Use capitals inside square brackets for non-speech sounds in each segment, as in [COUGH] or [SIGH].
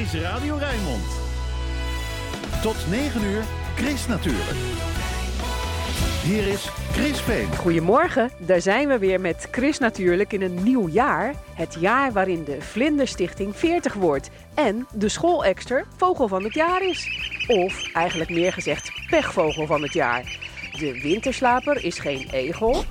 is Radio Rijnmond. Tot 9 uur, Chris natuurlijk. Hier is Chris Veen. Goedemorgen, daar zijn we weer met Chris natuurlijk in een nieuw jaar. Het jaar waarin de Vlinderstichting 40 wordt en de schoolekster vogel van het jaar is. Of eigenlijk meer gezegd pechvogel van het jaar. De winterslaper is geen egel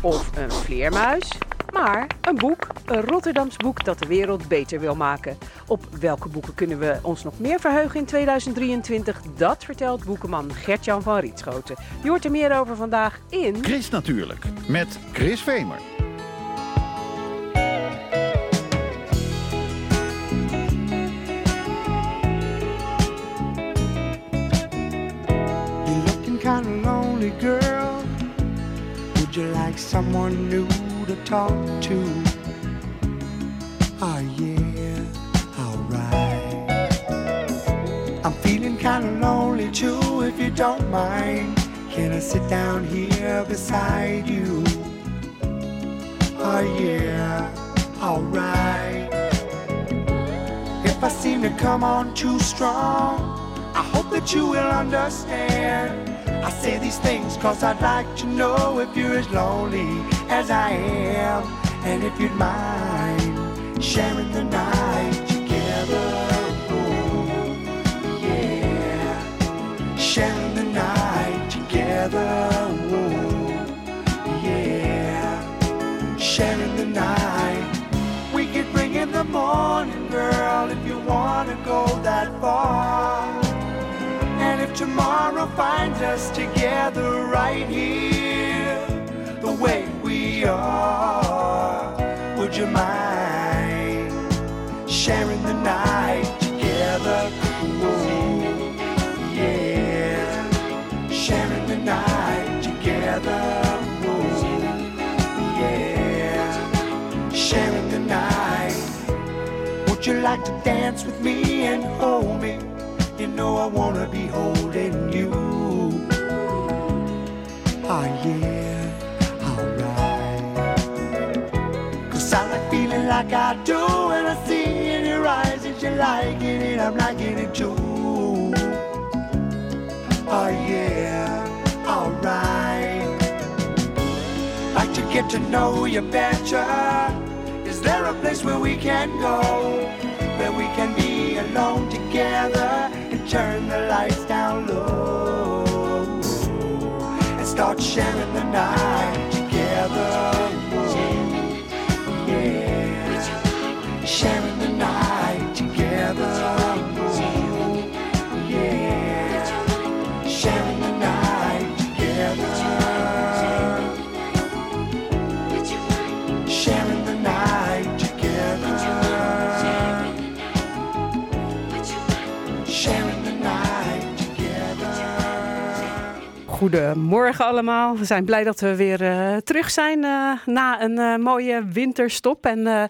of een vleermuis, maar een boek, een Rotterdams boek dat de wereld beter wil maken. Op welke boeken kunnen we ons nog meer verheugen in 2023? Dat vertelt boekenman Gertjan van Rietschoten. Je hoort er meer over vandaag in... Chris natuurlijk, met Chris Vemer. You're looking kind of lonely, girl. Would you like someone new to talk to? Oh, yeah, alright. I'm feeling kind of lonely too, if you don't mind. Can I sit down here beside you? Oh, yeah, alright. If I seem to come on too strong, I hope that you will understand. I say these things cause I'd like to know if you're as lonely as I am. And if you'd mind sharing the night together. Oh, yeah. Sharing the night together. Oh, yeah. Sharing the night. We could bring in the morning, girl, if you wanna go that far. Tomorrow finds us together right here, the way we are, would you mind sharing the night together? Ooh, yeah, sharing the night together. Sharing the night. Would you like to dance with me and hold me? Know I wanna be holding you. Oh yeah, alright. Cause I like feeling like I do when I see in your eyes that you're liking it, I'm liking it too. Oh yeah, alright. Like to get to know you better. Is there a place where we can go? Alone together and turn the lights down low and start sharing the night together. Yeah, sharing Goedemorgen allemaal. We zijn blij dat we weer eh, terug zijn eh, na een eh, mooie winterstop. En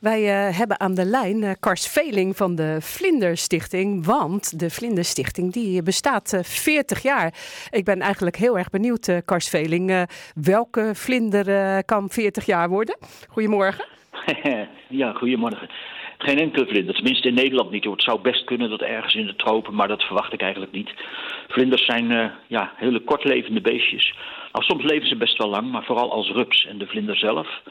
wij hebben aan de lijn Kars Veling van de Vlinderstichting. Want de Vlinderstichting die bestaat eh, 40 jaar. Ik ben eigenlijk heel erg benieuwd, Kars Veling. welke vlinder kan 40 jaar worden? Goedemorgen. [LAUGHS] ja, goedemorgen. Geen enkele vlinder, tenminste in Nederland niet. Het zou best kunnen dat ergens in de tropen, maar dat verwacht ik eigenlijk niet. Vlinders zijn eh, ja, hele kortlevende beestjes. Nou, soms leven ze best wel lang, maar vooral als rups. En de vlinder zelf,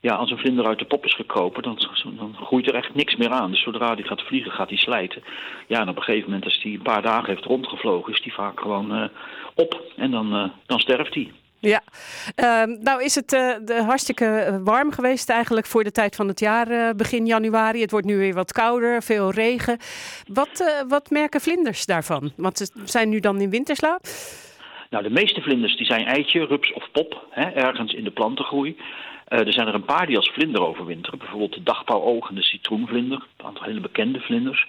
ja, als een vlinder uit de pop is gekropen, dan, dan groeit er echt niks meer aan. Dus zodra die gaat vliegen, gaat hij slijten. Ja, en op een gegeven moment, als hij een paar dagen heeft rondgevlogen, is die vaak gewoon eh, op. En dan, eh, dan sterft hij. Ja, Ehm, nou is het eh, de hartstikke eh, warm geweest eigenlijk voor de tijd van het jaar, eh, begin januari. Het wordt nu weer wat kouder, veel regen. Wat, wat merken vlinders daarvan? Want ze zijn nu dan in winterslaap? Nou, de meeste vlinders die zijn eitje, rups of pop, hè, ergens in de plantengroei. Er zijn er een paar die als vlinder overwinteren. Bijvoorbeeld de dagpauwoog en de citroenvlinder. Een aantal hele bekende vlinders.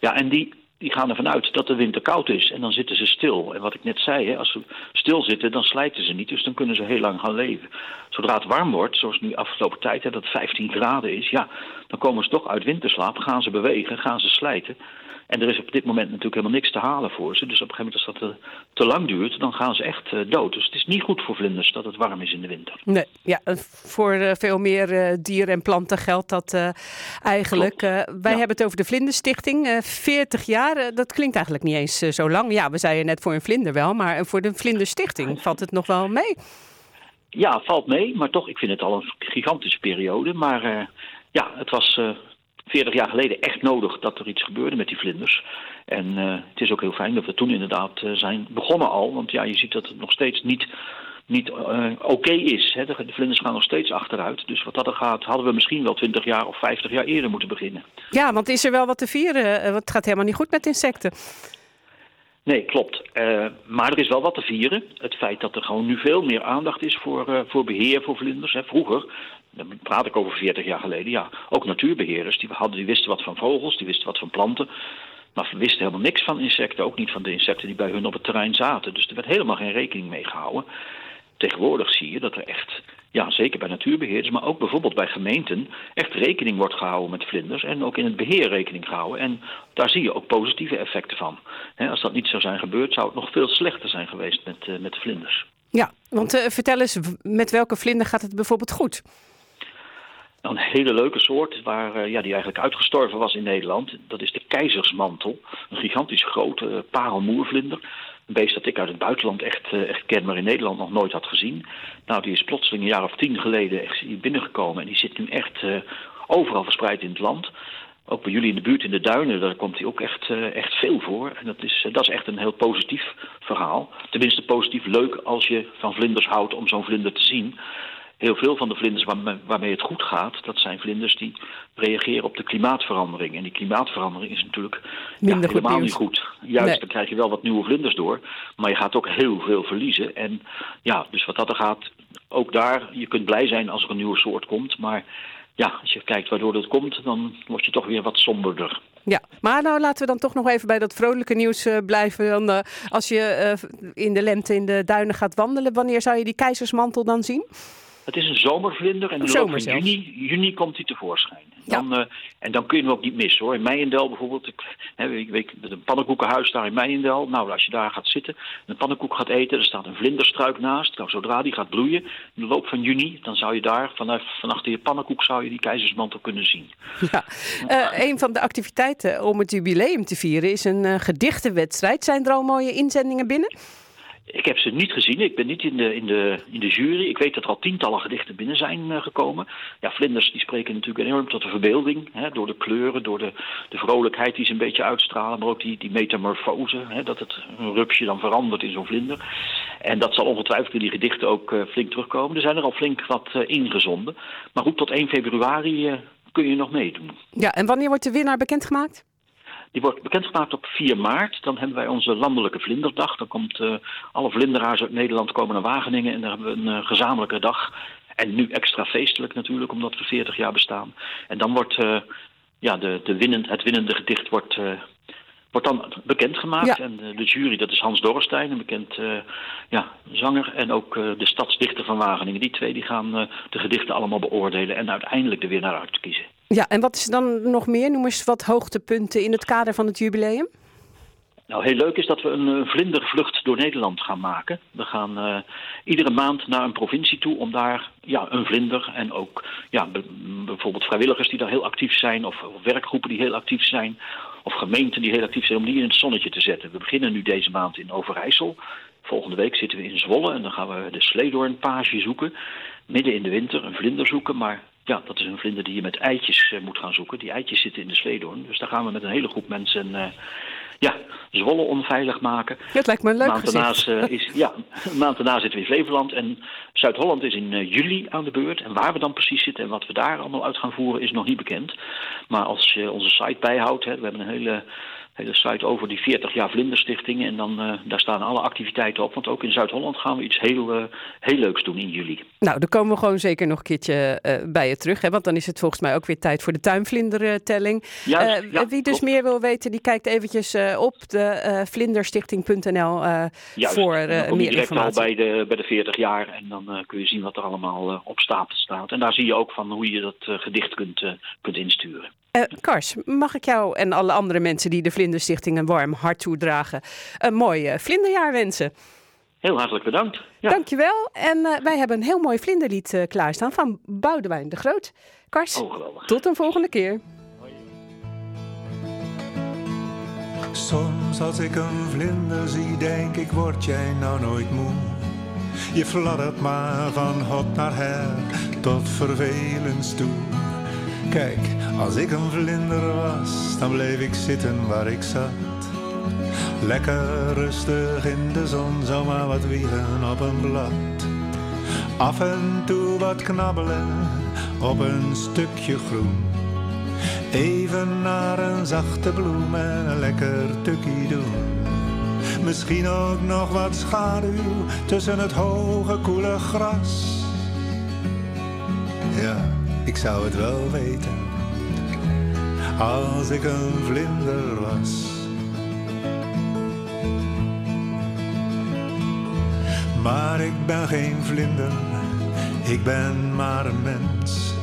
Ja, en die die gaan ervan uit dat de winter koud is en dan zitten ze stil. En wat ik net zei, hè, als ze stil zitten, dan slijten ze niet, dus dan kunnen ze heel lang gaan leven. Zodra het warm wordt, zoals nu afgelopen tijd, hè, dat het 15 graden is, ja, dan komen ze toch uit winterslaap, gaan ze bewegen, gaan ze slijten. En er is op dit moment natuurlijk helemaal niks te halen voor ze. Dus op een gegeven moment als dat te, te lang duurt, dan gaan ze echt uh, dood. Dus het is niet goed voor vlinders dat het warm is in de winter. Nee, ja, voor uh, veel meer uh, dieren en planten geldt dat eigenlijk. wij ja. hebben het over de Vlinderstichting. 40 jaar, dat klinkt eigenlijk niet eens zo lang. Ja, we zeiden net voor een vlinder wel, maar voor de Vlinderstichting valt het nog wel mee. Ja, valt mee, maar toch, ik vind het al een gigantische periode. Maar ja, het was 40 jaar geleden echt nodig dat er iets gebeurde met die vlinders. En uh, het is ook heel fijn dat we toen inderdaad uh, zijn begonnen al. Want ja, je ziet dat het nog steeds niet, niet uh, oké okay is. Hè. De, de, vlinders gaan nog steeds achteruit. Dus wat dat er gaat, hadden we misschien wel 20 jaar of 50 jaar eerder moeten beginnen. Ja, want is er wel wat te vieren? Want het gaat helemaal niet goed met insecten. Nee, klopt. Uh, maar er is wel wat te vieren. Het feit dat er gewoon nu veel meer aandacht is voor, uh, voor beheer voor vlinders. Hè. Vroeger, dan praat ik over 40 jaar geleden, ja, ook natuurbeheerders. Die, hadden, die wisten wat van vogels, die wisten wat van planten. Maar wisten helemaal niks van insecten. Ook niet van de insecten die bij hun op het terrein zaten. Dus er werd helemaal geen rekening mee gehouden. Tegenwoordig zie je dat er echt, ja, zeker bij natuurbeheerders, maar ook bijvoorbeeld bij gemeenten, echt rekening wordt gehouden met vlinders en ook in het beheer rekening gehouden. En daar zie je ook positieve effecten van. als dat niet zou zijn gebeurd, zou het nog veel slechter zijn geweest met, uh, met de vlinders. Ja, want uh, vertel eens, met welke vlinder gaat het bijvoorbeeld goed? Een hele leuke soort waar, uh, ja, die eigenlijk uitgestorven was in Nederland. Dat is de keizersmantel. Een gigantisch grote parelmoervlinder. Een beest dat ik uit het buitenland echt, uh, echt ken, maar in Nederland nog nooit had gezien. Nou, die is plotseling een jaar of tien geleden echt hier binnengekomen. En die zit nu echt overal verspreid in het land. Ook bij jullie in de buurt in de duinen, daar komt hij ook echt, echt veel voor. En dat is, dat is echt een heel positief verhaal. Tenminste positief leuk als je van vlinders houdt om zo'n vlinder te zien heel veel van de vlinders waarmee het goed gaat, dat zijn vlinders die reageren op de klimaatverandering. En die klimaatverandering is natuurlijk ja, helemaal niet goed. Juist, nee. dan krijg je wel wat nieuwe vlinders door, maar je gaat ook heel veel verliezen. En ja, dus wat dat er gaat, ook daar, je kunt blij zijn als er een nieuwe soort komt, maar ja, als je kijkt waardoor dat komt, dan word je toch weer wat somberder. Ja, maar nou laten we dan toch nog even bij dat vrolijke nieuws uh, blijven. Dan, uh, als je uh, in de lente in de duinen gaat wandelen, wanneer zou je die keizersmantel dan zien? Het is een zomervlinder en in de loop van juni, juni komt hij tevoorschijn. Dan, ja. uh, en dan kun je hem ook niet missen hoor. In Meijendel bijvoorbeeld, ik, hè, ik weet een pannenkoekenhuis daar in Meijendel. Nou, als je daar gaat zitten en een pannenkoek gaat eten, er staat een vlinderstruik naast. Nou, zodra die gaat bloeien, in de loop van juni, dan zou je daar vanaf, van achter je pannenkoek zou je die keizersmantel kunnen zien. Ja. Uh, een van de activiteiten om het jubileum te vieren is een uh, gedichtenwedstrijd. Zijn er al mooie inzendingen binnen? Ik heb ze niet gezien. Ik ben niet in de, in de, in de jury. Ik weet dat er al tientallen gedichten binnen zijn uh, gekomen. Ja, vlinders die spreken natuurlijk enorm tot de verbeelding. Hè, door de kleuren, door de, de vrolijkheid die ze een beetje uitstralen. Maar ook die, die metamorfose. Hè, dat het een rupsje dan verandert in zo'n vlinder. En dat zal ongetwijfeld in die gedichten ook uh, flink terugkomen. Er zijn er al flink wat uh, ingezonden. Maar goed, tot 1 februari kun je nog meedoen. Ja, en wanneer wordt de winnaar bekendgemaakt? Die wordt bekendgemaakt op 4 maart. Dan hebben wij onze landelijke vlinderdag. Dan komt uh, alle vlinderaars uit Nederland komen naar Wageningen en daar hebben we een uh, gezamenlijke dag. En nu extra feestelijk natuurlijk, omdat we 40 jaar bestaan. En dan wordt uh, ja, de, de winnend, het winnende gedicht wordt, wordt dan bekendgemaakt. Ja. En de jury, dat is Hans Dorrestein, een bekend ja, zanger. En ook de stadsdichter van Wageningen. Die twee die gaan de gedichten allemaal beoordelen en uiteindelijk de winnaar uitkiezen. Ja, en wat is dan nog meer? Noem eens wat hoogtepunten in het kader van het jubileum. Nou, heel leuk is dat we een vlindervlucht door Nederland gaan maken. We gaan uh, iedere maand naar een provincie toe om daar ja, een vlinder en ook ja, bijvoorbeeld vrijwilligers die daar heel actief zijn, of, of, werkgroepen die heel actief zijn, of gemeenten die heel actief zijn, om die in het zonnetje te zetten. We beginnen nu deze maand in Overijssel. Volgende week zitten we in Zwolle en dan gaan we de Sleedoornpage zoeken. Midden in de winter een vlinder zoeken, maar ja, dat is een vlinder die je met eitjes uh, moet gaan zoeken. Die eitjes zitten in de sleedoorn. Dus daar gaan we met een hele groep mensen uh, ja, Zwolle onveilig maken. Het lijkt me een leuk maand daarnaast, uh, is, Ja, een [LAUGHS] maand daarna zitten we in Flevoland. En Zuid-Holland is in juli aan de beurt. En waar we dan precies zitten en wat we daar allemaal uit gaan voeren is nog niet bekend. Maar als je onze site bijhoudt, hè, we hebben een hele hele site over die 40 jaar Vlinderstichting. En dan, uh, daar staan alle activiteiten op. Want ook in Zuid-Holland gaan we iets heel, uh, heel leuks doen in juli. Nou, dan komen we gewoon zeker nog een keertje uh, bij je terug. Hè? Want dan is het volgens mij ook weer tijd voor de tuinvlindertelling. Ja, wie dus meer wil weten, die kijkt eventjes op de vlinderstichting.nl voor meer informatie. al bij de, bij de 40 jaar. En dan kun je zien wat er allemaal op stapel staat. En daar zie je ook van hoe je dat gedicht kunt, kunt insturen. Uh, Kars, mag ik jou en alle andere mensen die de Vlinderstichting een warm hart toedragen een mooi uh, vlinderjaar wensen? Heel hartelijk bedankt. Ja. Dankjewel. En uh, wij hebben een heel mooi vlinderlied klaarstaan van Boudewijn de Groot. Kars, oh, tot een volgende keer. Soms als ik een vlinder zie, denk ik, word jij nou nooit moe? Je fladdert maar van hot naar her, tot vervelens toe. Kijk, als ik een vlinder was, dan bleef ik zitten waar ik zat. Lekker rustig in de zon, zomaar wat wiegen op een blad. Af en toe wat knabbelen op een stukje groen. Even naar een zachte bloem en een lekker tukkie doen. Misschien ook nog wat schaduw tussen het hoge koele gras. Ja ik zou het wel weten als ik een vlinder was. Maar ik ben geen vlinder, ik ben maar een mens.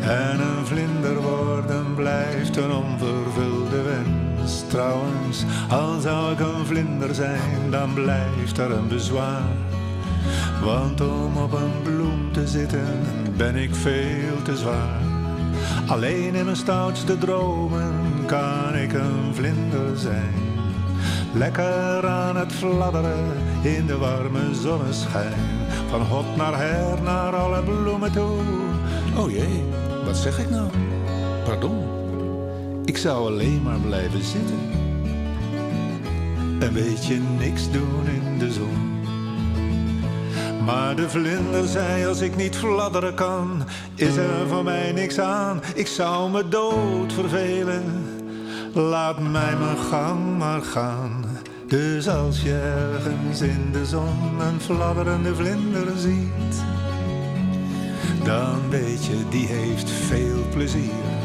En een vlinder worden blijft een onvervulde wens. Trouwens, al zou ik een vlinder zijn, dan blijft er een bezwaar. Want om op een bloem te zitten ben ik veel te zwaar. Alleen in mijn stoutste dromen kan ik een vlinder zijn. Lekker aan het fladderen in de warme zonneschijn. Van hot naar her naar alle bloemen toe. Oh jee, wat zeg ik nou? Pardon, ik zou alleen maar blijven zitten. Een beetje niks doen in de zon. Maar de vlinder zei, als ik niet fladderen kan, is er voor mij niks aan. Ik zou me dood vervelen. Laat mij mijn gang maar gaan. Dus als je ergens in de zon een fladderende vlinder ziet, dan weet je, die heeft veel plezier.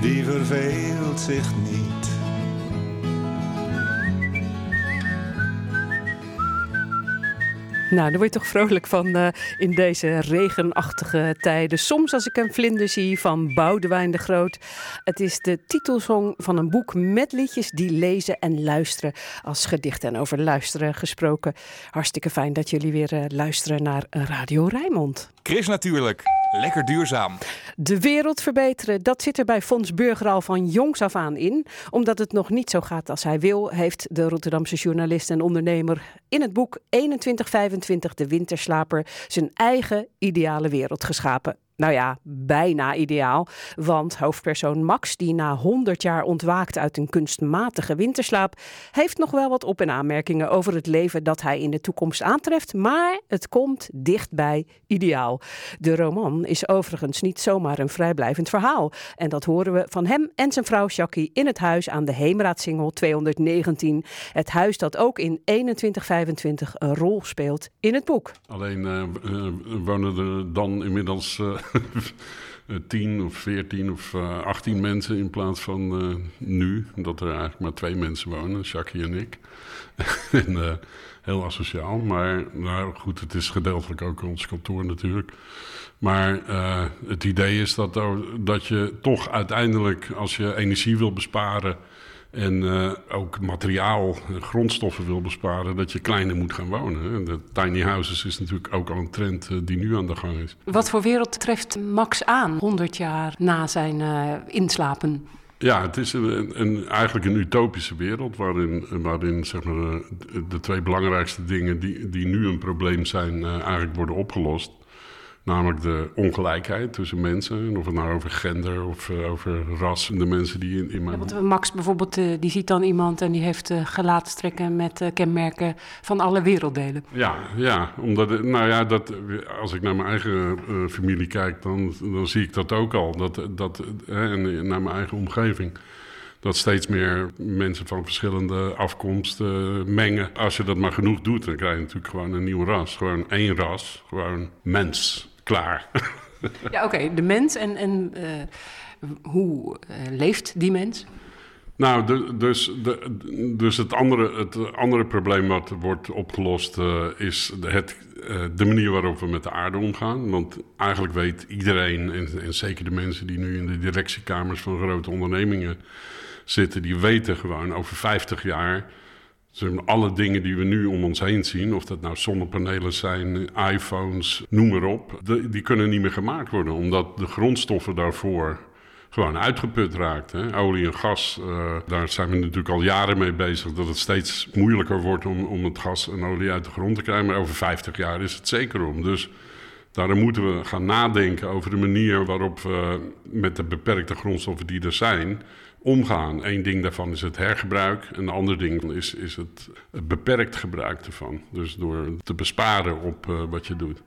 Die verveelt zich niet. Nou, daar word je toch vrolijk van uh, in deze regenachtige tijden. Soms als ik een vlinder zie van Boudewijn de Groot. Het is de titelsong van een boek met liedjes die lezen en luisteren als gedichten. En over luisteren gesproken. Hartstikke fijn dat jullie weer uh, luisteren naar Radio Rijnmond. Chris natuurlijk. Lekker duurzaam. De wereld verbeteren, dat zit er bij Fons Burger al van jongs af aan in. Omdat het nog niet zo gaat als hij wil, heeft de Rotterdamse journalist en ondernemer in het boek 2125 De Winterslaper zijn eigen ideale wereld geschapen nou ja, bijna ideaal. Want hoofdpersoon Max, die na 100 jaar ontwaakt uit een kunstmatige winterslaap, heeft nog wel wat op- en aanmerkingen over het leven dat hij in de toekomst aantreft. Maar het komt dichtbij ideaal. De roman is overigens niet zomaar een vrijblijvend verhaal. En dat horen we van hem en zijn vrouw Jackie in het huis aan de Heemraadsingel 219. Het huis dat ook in 2125 een rol speelt in het boek. Alleen uh, wonen er dan inmiddels uh, [LAUGHS] 10 of 14 of eh, 18 mensen in plaats van uh, nu. Dat er eigenlijk maar twee mensen wonen, Jackie en ik. [LAUGHS] en, uh, heel asociaal, maar nou goed, het is gedeeltelijk ook ons kantoor natuurlijk. Maar het idee is dat, dat je toch uiteindelijk, als je energie wil besparen en uh, ook materiaal, grondstoffen wil besparen, dat je kleiner moet gaan wonen. De tiny houses is natuurlijk ook al een trend uh, die nu aan de gang is. Wat voor wereld treft Max aan, 100 jaar na zijn uh, inslapen? Ja, het is een, een, eigenlijk een utopische wereld waarin, waarin zeg maar, de twee belangrijkste dingen die, die nu een probleem zijn, eigenlijk worden opgelost. Namelijk de ongelijkheid tussen mensen. En of het nou over gender of uh, over ras. De mensen die in, in mijn... Ja, want Max bijvoorbeeld, uh, die ziet dan iemand en die heeft uh, gelaatstrekken met kenmerken van alle werelddelen. Ja, ja, omdat, nou ja, dat, als ik naar mijn eigen familie kijk, dan, dan zie ik dat ook al. Dat, dat, en naar mijn eigen omgeving dat steeds meer mensen van verschillende afkomsten mengen. Als je dat maar genoeg doet, dan krijg je natuurlijk gewoon een nieuw ras. Gewoon één ras, gewoon mens. Klaar. Ja, oké, de mens en, en uh, hoe uh, leeft die mens? Nou, de, dus, de, dus het, andere, het andere probleem wat wordt opgelost uh, is het, uh, de manier waarop we met de aarde omgaan. Want eigenlijk weet iedereen, en, en, zeker de mensen die nu in de directiekamers van grote ondernemingen zitten, die weten gewoon over 50 jaar. Alle dingen die we nu om ons heen zien, of dat nou zonnepanelen zijn, iPhones, noem maar op, die kunnen niet meer gemaakt worden, omdat de grondstoffen daarvoor gewoon uitgeput raakt. Olie en gas, uh, daar zijn we natuurlijk al jaren mee bezig. Dat het steeds moeilijker wordt om, om het gas en olie uit de grond te krijgen. Maar over 50 jaar is het zeker om. Dus daarom moeten we gaan nadenken over de manier waarop we met de beperkte grondstoffen die er zijn omgaan. Eén ding daarvan is het hergebruik. En een ander ding is, is het, beperkt gebruik ervan. Dus door te besparen op uh, wat je doet.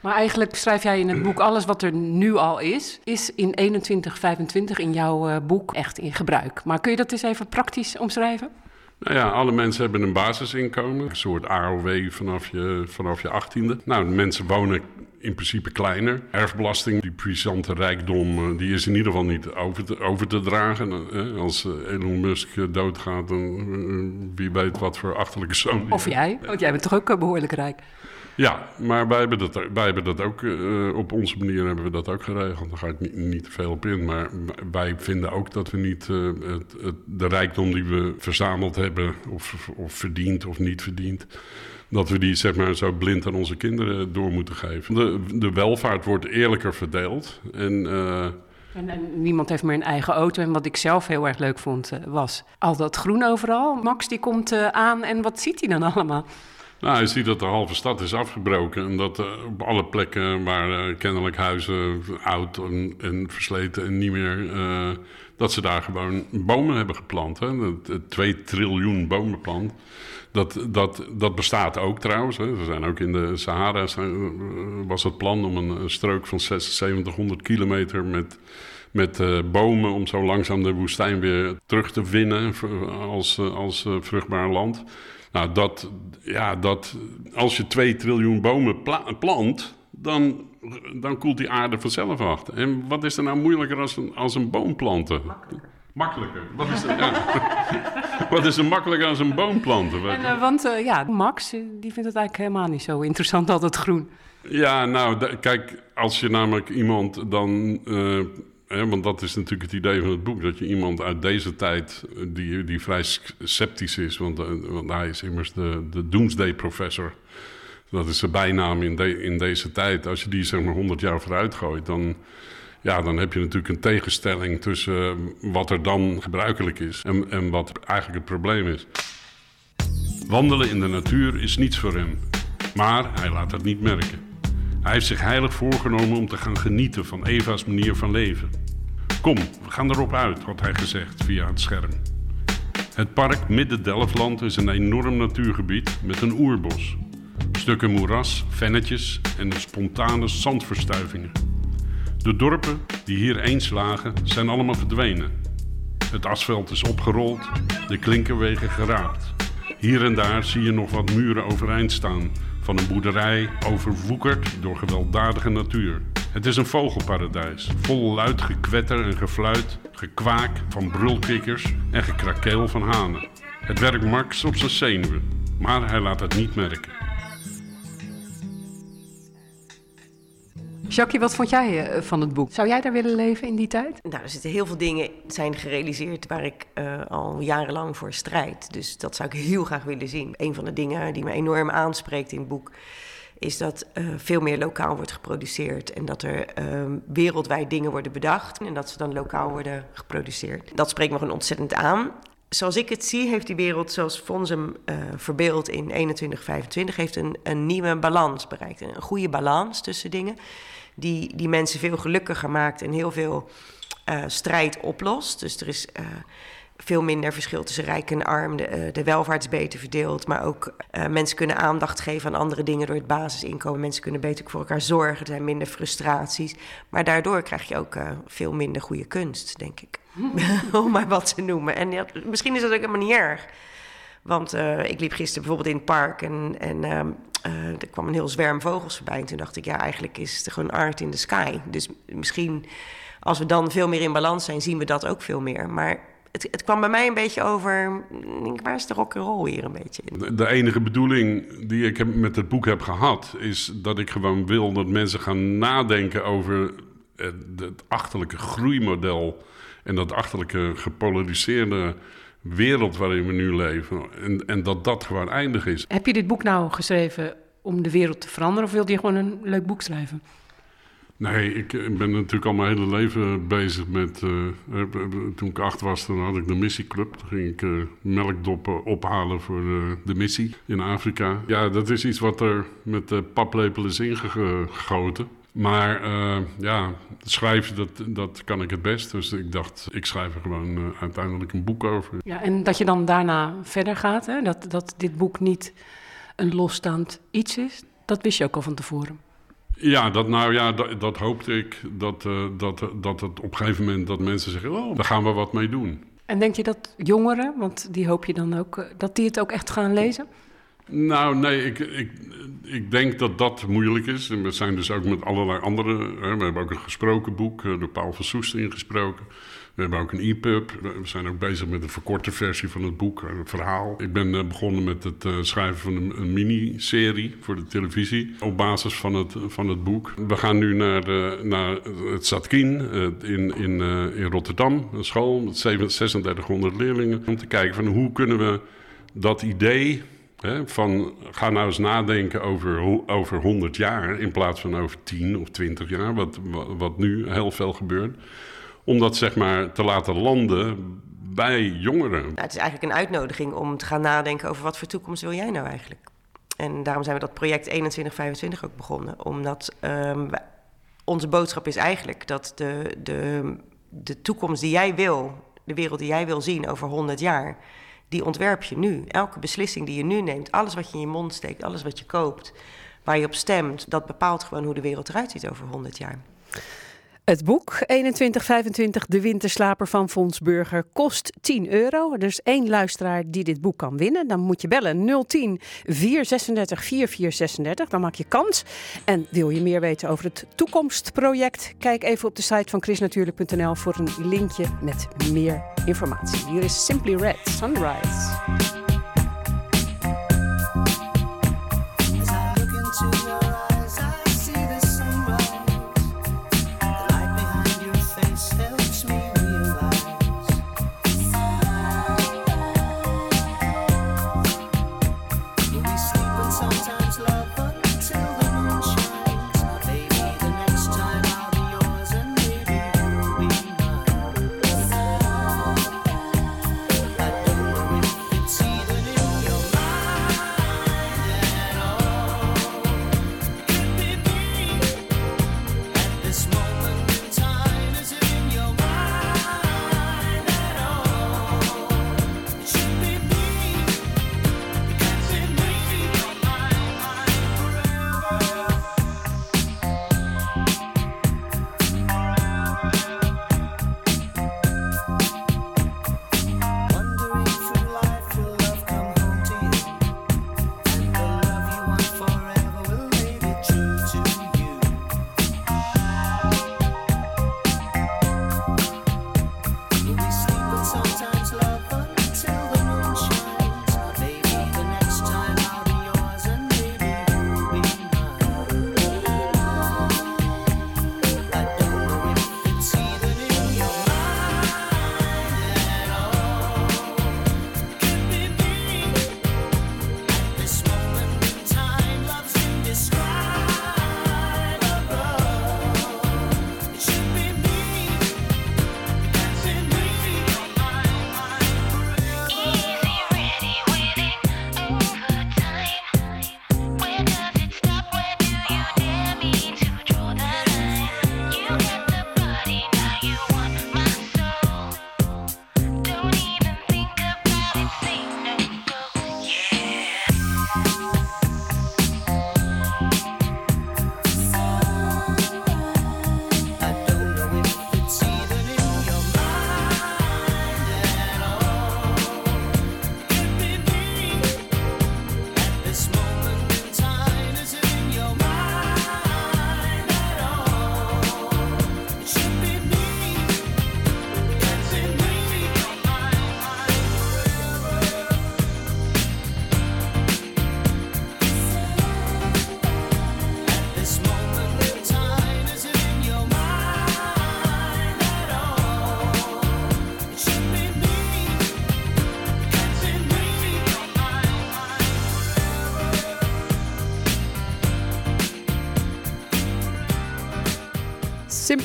Maar eigenlijk schrijf jij in het boek alles wat er nu al is, is in 2125 in jouw uh, boek echt in gebruik. Maar kun je dat eens even praktisch omschrijven? Nou ja, alle mensen hebben een basisinkomen, een soort AOW vanaf je, vanaf je achttiende. Nou, de mensen wonen in principe kleiner. Erfbelasting, die puissante rijkdom, die is in ieder geval niet over te, over te dragen. Als Elon Musk doodgaat, dan wie weet wat voor achterlijke zoon. Of jij, want jij bent toch ook behoorlijk rijk. Ja, maar wij hebben dat, wij hebben dat ook, uh, op onze manier hebben we dat ook geregeld. Daar ga ik niet, niet te veel op in. Maar wij vinden ook dat we niet uh, het, het, de rijkdom die we verzameld hebben, of, of verdiend of niet verdiend, dat we die zeg maar zo blind aan onze kinderen door moeten geven. De, de welvaart wordt eerlijker verdeeld. En, uh, en, en, niemand heeft meer een eigen auto. En wat ik zelf heel erg leuk vond, was al dat groen overal. Max die komt aan en wat ziet hij dan allemaal? Nou, hij ziet dat de halve stad is afgebroken. En dat op alle plekken waar kennelijk huizen oud en, en, versleten en niet meer... Dat ze daar gewoon bomen hebben geplant. Hè? Het 2 triljoen bomenplant. Dat, dat, dat bestaat ook trouwens. Hè? Zijn ook in de Sahara zijn, was het plan om een, strook van 7600 kilometer met met uh, bomen om zo langzaam de woestijn weer terug te winnen als, als uh, vruchtbaar land. Nou, dat, ja, dat, als je 2 triljoen bomen pla plant, dan, dan koelt die aarde vanzelf af. En wat is er nou moeilijker als een, als een boom planten? Makkelijker. Wat is er, ja. [LAUGHS] Wat is er makkelijker als een boom planten? En, uh, want uh, ja, Max, die vindt het eigenlijk helemaal niet zo interessant, altijd groen. Ja, nou, kijk, als je namelijk iemand dan uh, want dat is natuurlijk het idee van het boek. Dat je iemand uit deze tijd, eh, die, die vrij sceptisch is, want, eh, want hij is immers de, de doomsday professor. Dat is zijn bijnaam in, de, in deze tijd. Als je die zeg maar 100 jaar vooruit gooit, dan, ja, dan heb je natuurlijk een tegenstelling tussen eh, wat er dan gebruikelijk is en, en wat eigenlijk het probleem is. Wandelen in de natuur is niets voor hem, maar hij laat het niet merken. Hij heeft zich heilig voorgenomen om te gaan genieten van Eva's manier van leven. Kom, we gaan erop uit, had hij gezegd via het scherm. Het park Midden Delftland is een enorm natuurgebied met een oerbos. Stukken moeras, vennetjes en spontane zandverstuivingen. De dorpen die hier eens lagen zijn allemaal verdwenen. Het asfalt is opgerold, de klinkerwegen geraapt. Hier en daar zie je nog wat muren overeind staan van een boerderij overwoekerd door gewelddadige natuur. Het is een vogelparadijs, vol luid gekwetter en gefluit, gekwaak van brulkikkers en gekrakeel van hanen. Het werkt Max op zijn zenuwen, maar hij laat het niet merken. Jackie, wat vond jij uh, van het boek? Zou jij daar willen leven in die tijd? Nou, er zitten heel veel dingen zijn gerealiseerd waar ik uh, al jarenlang voor strijd. Dus dat zou ik heel graag willen zien. Een van de dingen die me enorm aanspreekt in het boek is dat uh, veel meer lokaal wordt geproduceerd en dat er wereldwijd dingen worden bedacht en dat ze dan lokaal worden geproduceerd. Dat spreekt me gewoon ontzettend aan zoals ik het zie, heeft die wereld, zoals Fons hem verbeeldt in 2125, heeft een, een nieuwe balans bereikt. Een goede balans tussen dingen die, die mensen veel gelukkiger maakt en heel veel uh, strijd oplost. Dus er is uh, veel minder verschil tussen rijk en arm. De, eh, de welvaart is beter verdeeld. Maar ook mensen kunnen aandacht geven aan andere dingen door het basisinkomen. Mensen kunnen beter voor elkaar zorgen. Er zijn minder frustraties. Maar daardoor krijg je ook veel minder goede kunst, denk ik. [LAUGHS] Om maar wat te noemen. En misschien is dat ook helemaal niet erg. Want ik liep gisteren bijvoorbeeld in het park en, en ehm, er kwam een heel zwerm vogels voorbij. En toen dacht ik, ja, eigenlijk is het gewoon art in the sky. Dus misschien als we dan veel meer in balans zijn, zien we dat ook veel meer. Maar het, het, kwam bij mij een beetje over. Denk, waar is de rock roll hier een beetje in? De enige bedoeling die ik met het boek heb gehad, is dat ik gewoon wil dat mensen gaan nadenken over het, het achterlijke groeimodel en dat achterlijke gepolariseerde wereld waarin we nu leven. En, en dat dat gewoon eindig is. Heb je dit boek nou geschreven om de wereld te veranderen of wilde je gewoon een leuk boek schrijven? Nee, ik ben natuurlijk al mijn hele leven bezig met... Uh, toen ik acht was, dan had ik de missieclub. Toen ging ik uh, melkdoppen ophalen voor de, de, missie in Afrika. Ja, dat is iets wat er met de paplepel is ingegoten. Maar uh, ja, schrijven, dat, dat kan ik het best. Dus ik dacht, ik schrijf er gewoon uiteindelijk een boek over. Ja, en dat je dan daarna verder gaat, hè? Dat, dat dit boek niet een losstaand iets is... dat wist je ook al van tevoren. Ja, dat, nou ja, dat, dat hoopte ik. Dat, uh, dat, dat het op een gegeven moment dat mensen zeggen: Oh, daar gaan we wat mee doen. En denk je dat jongeren, want die hoop je dan ook, dat die het ook echt gaan lezen? Nou, nee, ik, ik, ik denk dat dat moeilijk is. En we zijn dus ook met allerlei andere. Hè, we hebben ook een gesproken boek, uh, door Paul van Soest ingesproken. We hebben ook een e-pub. We zijn ook bezig met een verkorte versie van het boek, een verhaal. Ik ben uh, begonnen met het schrijven van een, miniserie voor de televisie. Op basis van het, van het boek. We gaan nu naar, de, naar het Zatkin in, in, in Rotterdam, een school met 3600 leerlingen. Om te kijken van hoe kunnen we dat idee Van ga nou eens nadenken over, over 100 jaar in plaats van over 10 of 20 jaar, wat, wat nu heel veel gebeurt. Om dat zeg maar te laten landen bij jongeren. Nou, het is eigenlijk een uitnodiging om te gaan nadenken over wat voor toekomst wil jij nou eigenlijk. En daarom zijn we dat project 2125 ook begonnen. Omdat um, onze boodschap is eigenlijk dat de, de, de toekomst die jij wil, de wereld die jij wil zien over 100 jaar die ontwerp je nu. Elke beslissing die je nu neemt, alles wat je in je mond steekt, alles wat je koopt, waar je op stemt, dat bepaalt gewoon hoe de wereld eruit ziet over 100 jaar. Het boek 2125 De Winterslaper van Fons Burger kost 10 euro. Er is één luisteraar die dit boek kan winnen. Dan moet je bellen 010 436 4436. Dan maak je kans. En wil je meer weten over het toekomstproject? Kijk even op de site van chrisnatuurlijk.nl voor een linkje met meer informatie. Hier is Simply Red Sunrise.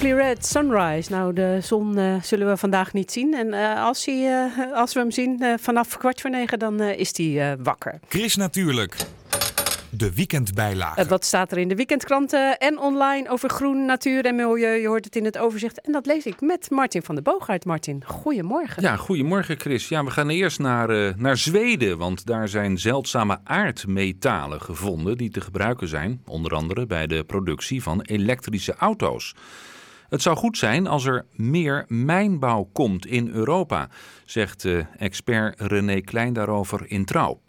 Simply Red, Sunrise. Nou, de zon uh, zullen we vandaag niet zien. En uh, als, hij, uh, als we hem zien vanaf kwart voor negen, dan is hij wakker. Chris natuurlijk. De weekendbijlage. wat staat er in de weekendkranten en online over groen, natuur en milieu? Je hoort het in het overzicht. En dat lees ik met Martin van der Boogaard. Martin, goedemorgen. Ja, goedemorgen Chris. Ja, we gaan eerst naar, naar Zweden, want daar zijn zeldzame aardmetalen gevonden die te gebruiken zijn, onder andere bij de productie van elektrische auto's. Het zou goed zijn als er meer mijnbouw komt in Europa, zegt expert René Klein daarover in Trouw.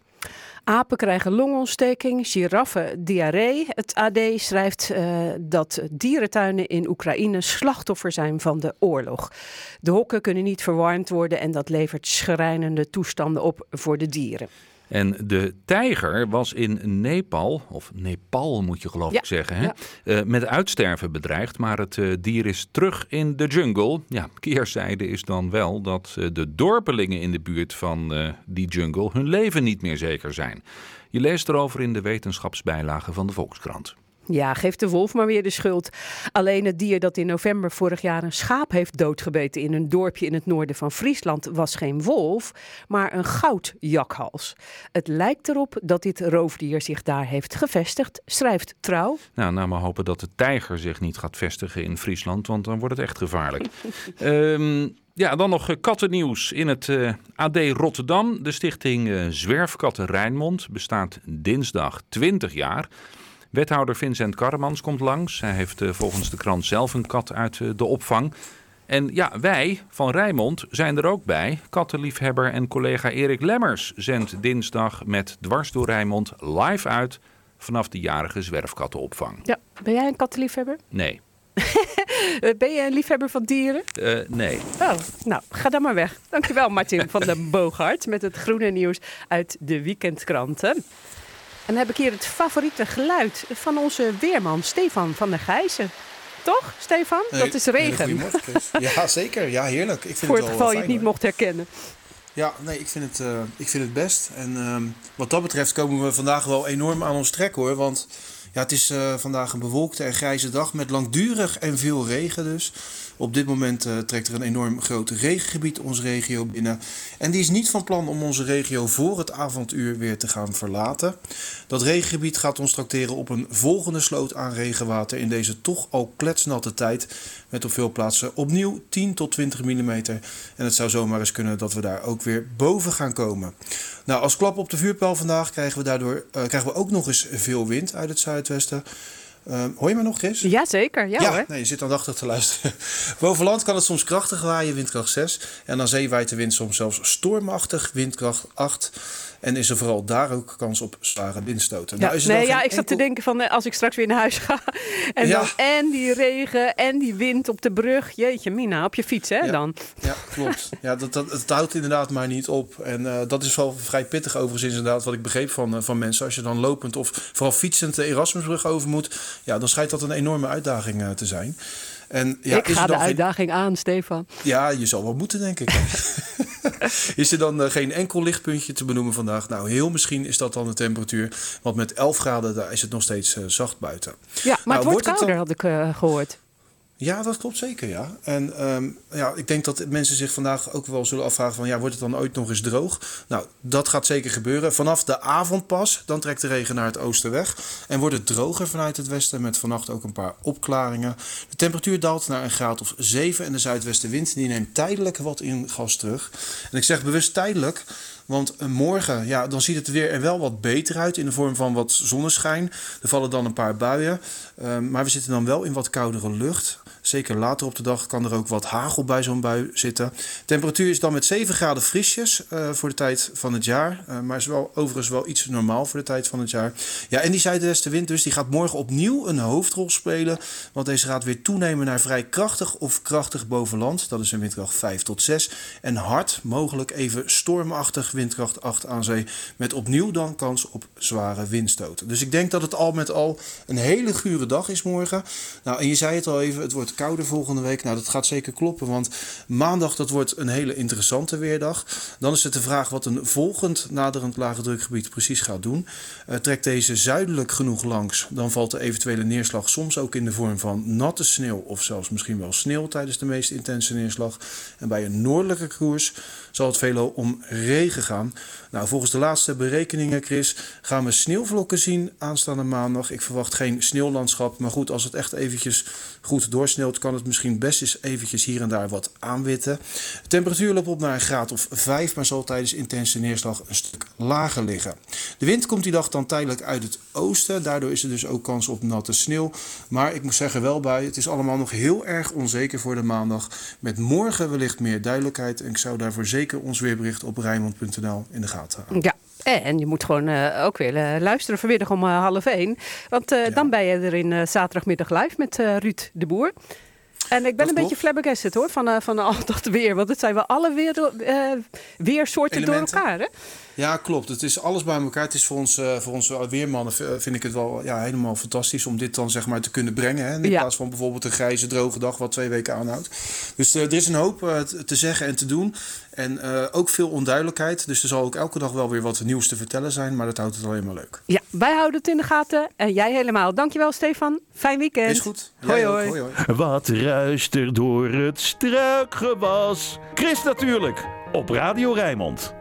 Apen krijgen longontsteking, giraffen diarree. Het AD schrijft uh, dat dierentuinen in Oekraïne slachtoffer zijn van de oorlog. De hokken kunnen niet verwarmd worden en dat levert schrijnende toestanden op voor de dieren. En de tijger was in Nepal, of Nepal moet je geloof ik zeggen, hè? Uh, met uitsterven bedreigd. Maar het uh, dier is terug in de jungle. Ja, keerzijde is dan wel dat uh, de dorpelingen in de buurt van die jungle hun leven niet meer zeker zijn. Je leest erover in de wetenschapsbijlage van de Volkskrant. Ja, geeft de wolf maar weer de schuld. Alleen het dier dat in november vorig jaar een schaap heeft doodgebeten in een dorpje in het noorden van Friesland was geen wolf, maar een goudjakhals. Het lijkt erop dat dit roofdier zich daar heeft gevestigd, schrijft Trouw. Nou, nou maar hopen dat de tijger zich niet gaat vestigen in Friesland, want dan wordt het echt gevaarlijk. um, [LAUGHS] ja, dan nog kattennieuws in het uh, eh, AD Rotterdam. De stichting uh, Zwerfkatten Rijnmond bestaat dinsdag 20 jaar. Wethouder Vincent Karremans komt langs. Hij heeft eh, volgens de krant zelf een kat uit eh, de opvang. En ja, wij van Rijmond zijn er ook bij. Kattenliefhebber en collega Erik Lemmers zendt dinsdag met Dwars door Rijmond live uit vanaf de jarige zwerfkattenopvang. Ja, ben jij een kattenliefhebber? Nee. [LAUGHS] ben je een liefhebber van dieren? Uh, nee. Oh, nou, ga dan maar weg. Dankjewel Martin van den Boogaard met het groene nieuws uit de weekendkranten. En dan heb ik hier het favoriete geluid van onze weerman Stefan van der Gijzen. Toch, Stefan? dat is regen. Ja, zeker. Ja, heerlijk. Ik vind Voor het, geval je het niet mocht herkennen. Ja, nee, ik vind het, uh, ik vind het best. En uh, wat dat betreft komen we vandaag wel enorm aan ons trek hoor. Want ja, het is uh, vandaag een bewolkte en grijze dag met langdurig en veel regen dus. Op dit moment uh, trekt er een enorm groot regengebied onze regio binnen. En die is niet van plan om onze regio voor het avonduur weer te gaan verlaten. Dat regengebied gaat ons tracteren op een volgende sloot aan regenwater in deze toch al kletsnatte tijd. Met op veel plaatsen opnieuw 10 tot 20 mm. En het zou zomaar eens kunnen dat we daar ook weer boven gaan komen. Nou, als klap op de vuurpijl vandaag krijgen we daardoor uh, krijgen we ook nog eens veel wind uit het zuidwesten. Uh, hoor je me nog, Chris? Jazeker, ja, ja Nee, je zit aandachtig te luisteren. [LAUGHS] Boven land kan het soms krachtig waaien, windkracht 6. En aan zee waait de wind soms zelfs stormachtig, windkracht 8. En is er vooral daar ook kans op zware windstoten. Ja, nou, is nee, ja, ik zat te denken van eh, als ik straks weer naar huis ga. [LAUGHS] En, dan, en die regen en die wind op de brug. Jeetje, Mina, op je fiets hè ja. dan. Ja, klopt. Ja, dat, dat, het houdt inderdaad maar niet op. En uh, dat is wel vrij pittig overigens inderdaad wat ik begreep van, uh, van mensen. Als je dan lopend of vooral fietsend de Erasmusbrug over moet. Ja, dan schijnt dat een enorme uitdaging uh, te zijn. En, ja, ik ga de uitdaging aan, Stefan. Ja, je zal wel moeten, denk ik. [LAUGHS] [LAUGHS] is er dan uh, geen enkel lichtpuntje te benoemen vandaag? Nou, heel misschien is dat dan de temperatuur. Want met 11 graden daar is het nog steeds uh, zacht buiten. Ja, maar nou, het wordt, wordt kouder, het dan... had ik uh, gehoord. Ja, dat klopt zeker, ja. En um, ja, ik denk dat mensen zich vandaag ook wel zullen afvragen van... ja, wordt het dan ooit nog eens droog? Nou, dat gaat zeker gebeuren. Vanaf de avond pas, dan trekt de regen naar het oosten weg... en wordt het droger vanuit het westen met vannacht ook een paar opklaringen. De temperatuur daalt naar een graad of 7 en de zuidwestenwind die neemt tijdelijk wat in gas terug. En ik zeg bewust tijdelijk... Want morgen, ja, dan ziet het weer er wel wat beter uit in de vorm van wat zonneschijn. Er vallen dan een paar buien. Um, maar we zitten dan wel in wat koudere lucht. Zeker later op de dag kan er ook wat hagel bij zo'n bui zitten. Temperatuur is dan met 7 graden frisjes uh, voor de tijd van het jaar. Uh, maar is wel overigens wel iets normaal voor de tijd van het jaar. Ja, en die zuidwestenwind dus, die gaat morgen opnieuw een hoofdrol spelen. Want deze gaat weer toenemen naar vrij krachtig of krachtig bovenland. Dat is een windkracht 5 tot 6. En hard, mogelijk even stormachtig windkracht 8 aan zee. Met opnieuw dan kans op zware windstoten. Dus ik denk dat het al met al een hele gure dag is morgen. Nou, en je zei het al even, het wordt kouder volgende week. Nou, dat gaat zeker kloppen, want maandag dat wordt een hele interessante weerdag. Dan is het de vraag wat een volgend naderend lage drukgebied precies gaat doen. Uh, trekt deze zuidelijk genoeg langs, dan valt de eventuele neerslag soms ook in de vorm van natte sneeuw of zelfs misschien wel sneeuw tijdens de meest intense neerslag. En bij een noordelijke koers zal het veelal om regen gaan. Nou, volgens de laatste berekeningen, Chris, gaan we sneeuwvlokken zien aanstaande maandag. Ik verwacht geen sneeuwlandschap, maar goed, als het echt eventjes goed doorsneeuwt, kan het misschien best eens eventjes hier en daar wat aanwitten. De temperatuur loopt op naar een graad of 5, maar zal tijdens intense neerslag een stuk lager liggen. De wind komt die dag dan tijdelijk uit het oosten, daardoor is er dus ook kans op natte sneeuw. Maar ik moet zeggen wel bij, het is allemaal nog heel erg onzeker voor de maandag. Met morgen wellicht meer duidelijkheid en ik zou daarvoor zeker ons weerbericht op Rijnmond.nl in de gaten houden. Ja, en je moet gewoon uh, ook weer uh, luisteren vanmiddag om uh, half één. Want ja. dan ben je er in zaterdagmiddag live met Ruud de Boer. En ik ben dat een klopt. beetje flabbergasted hoor, van, van al [LAUGHS] dat weer. Want het zijn wel alle weer, weersoorten Elementen. door elkaar hè? Ja, klopt. Het is alles bij elkaar. Het is voor ons, uh, voor ons weermannen vind ik het wel ja, helemaal fantastisch om dit dan zeg maar te kunnen brengen. Hè? In ja. plaats van bijvoorbeeld een grijze droge dag wat twee weken aanhoudt. Dus uh, er is een hoop uh, te zeggen en te doen. En ook veel onduidelijkheid. Dus er zal ook elke dag wel weer wat nieuws te vertellen zijn. Maar dat houdt het alleen maar leuk. Ja, wij houden het in de gaten. En jij helemaal. Dankjewel Stefan. Fijn weekend. Is goed. Hoi hoi. hoi, hoi. Wat ruist er door het struikgewas? Chris natuurlijk. Op Radio Rijnmond.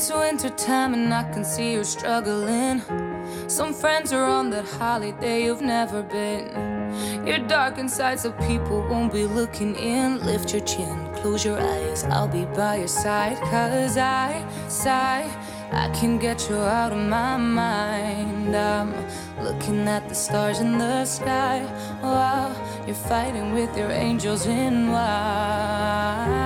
It's winter time and I can see you're struggling. Some friends are on that holiday you've never been. You're dark inside, so people won't be looking in. Lift your chin, close your eyes, I'll be by your side. Cause I sigh, I can get you out of my mind. I'm looking at the stars in the sky while you're fighting with your angels in white.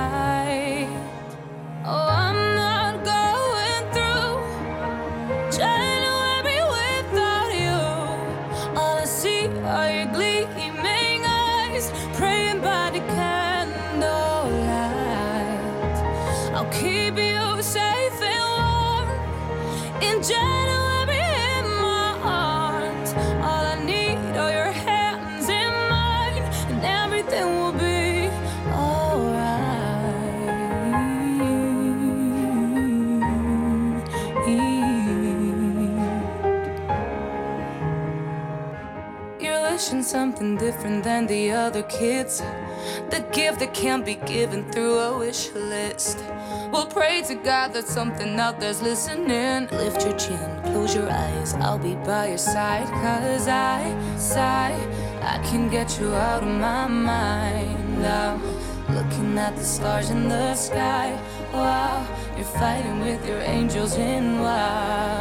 Something different than the other kids. The gift that can't be given through a wish list. We'll pray to God that something out there's listening. Lift your chin, close your eyes, I'll be by your side. Cause I sigh, I can get you out of my mind. I'm looking at the stars in the sky. Wow, you're fighting with your angels in white.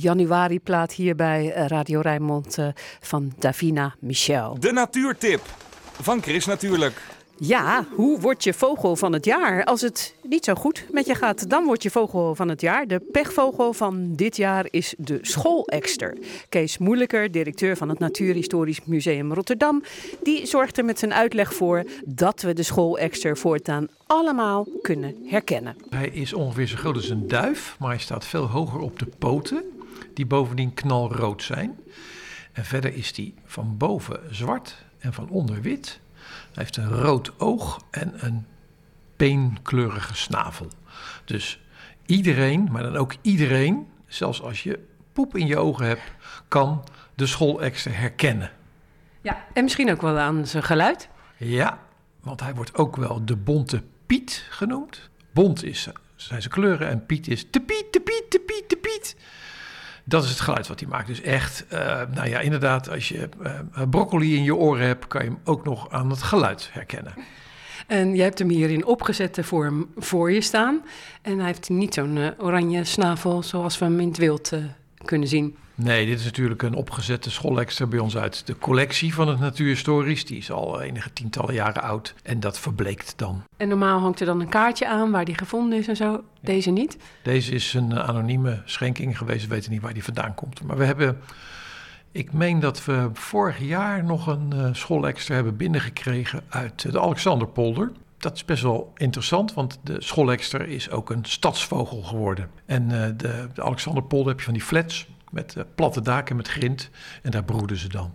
Januari-plaat hier bij eh, Radio Rijnmond eh, van Davina Michel. De natuurtip van Chris natuurlijk. Ja, hoe word je vogel van het jaar? Als het niet zo goed met je gaat, dan word je vogel van het jaar. De pechvogel van dit jaar is de schoolekster. Kees Moeilijker, directeur van het Natuurhistorisch Museum Rotterdam, die zorgt er met zijn uitleg voor dat we de schoolekster voortaan allemaal kunnen herkennen. Hij is ongeveer zo groot als een duif, maar hij staat veel hoger op de poten, die bovendien knalrood zijn. En verder is hij van boven zwart en van onder wit. Hij heeft een rood oog en een peenkleurige snavel. Dus iedereen, maar dan ook iedereen, zelfs als je poep in je ogen hebt, kan de schoolexter herkennen. Ja, en misschien ook wel aan zijn geluid. Ja, want hij wordt ook wel de bonte Piet genoemd. Bont is, zijn zijn kleuren en Piet is te Piet, te Piet, te Piet, te Piet. Dat is het geluid wat hij maakt. Dus echt, uh, nou ja, inderdaad, als je uh, broccoli in je oren hebt, kan je hem ook nog aan het geluid herkennen. En jij hebt hem hier in opgezette vorm voor je staan. En hij heeft niet zo'n uh, oranje snavel zoals we hem in het wild kunnen zien. Nee, dit is natuurlijk een opgezette schoolextra bij ons uit de collectie van het Natuurhistorisch. Die is al enige tientallen jaren oud en dat verbleekt dan. En normaal hangt er dan een kaartje aan waar die gevonden is en zo. Deze niet? Deze is een anonieme schenking geweest. We weten niet waar die vandaan komt. Maar we hebben, ik meen dat we vorig jaar nog een uh, schoolextra hebben binnengekregen uit de Alexanderpolder. Dat is best wel interessant, want de schoolexter is ook een stadsvogel geworden. En uh, de, de Alexanderpolder heb je van die flats met uh, platte daken met grind. En daar broeden ze dan.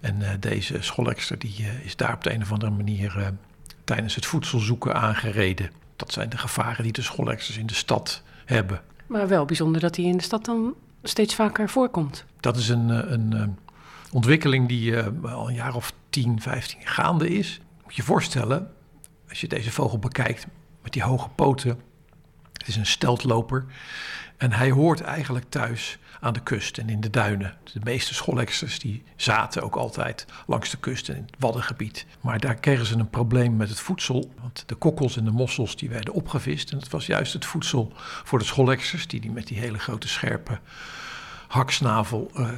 En uh, deze schoolexter die, uh, is daar op de een of andere manier tijdens het voedselzoeken aangereden. Dat zijn de gevaren die de schoolexters in de stad hebben. Maar wel bijzonder dat hij in de stad dan steeds vaker voorkomt. Dat is een, een ontwikkeling die al een jaar of 10, 15 gaande is. Moet je voorstellen, als je deze vogel bekijkt met die hoge poten. Het is een steltloper. En hij hoort eigenlijk thuis aan de kust en in de duinen. De meeste schoolexters die zaten ook altijd langs de kust en in het Waddengebied. Maar daar kregen ze een probleem met het voedsel. Want de kokkels en de mossels die werden opgevist. En het was juist het voedsel voor de schoolexters die die met die hele grote scherpe haksnavel uh,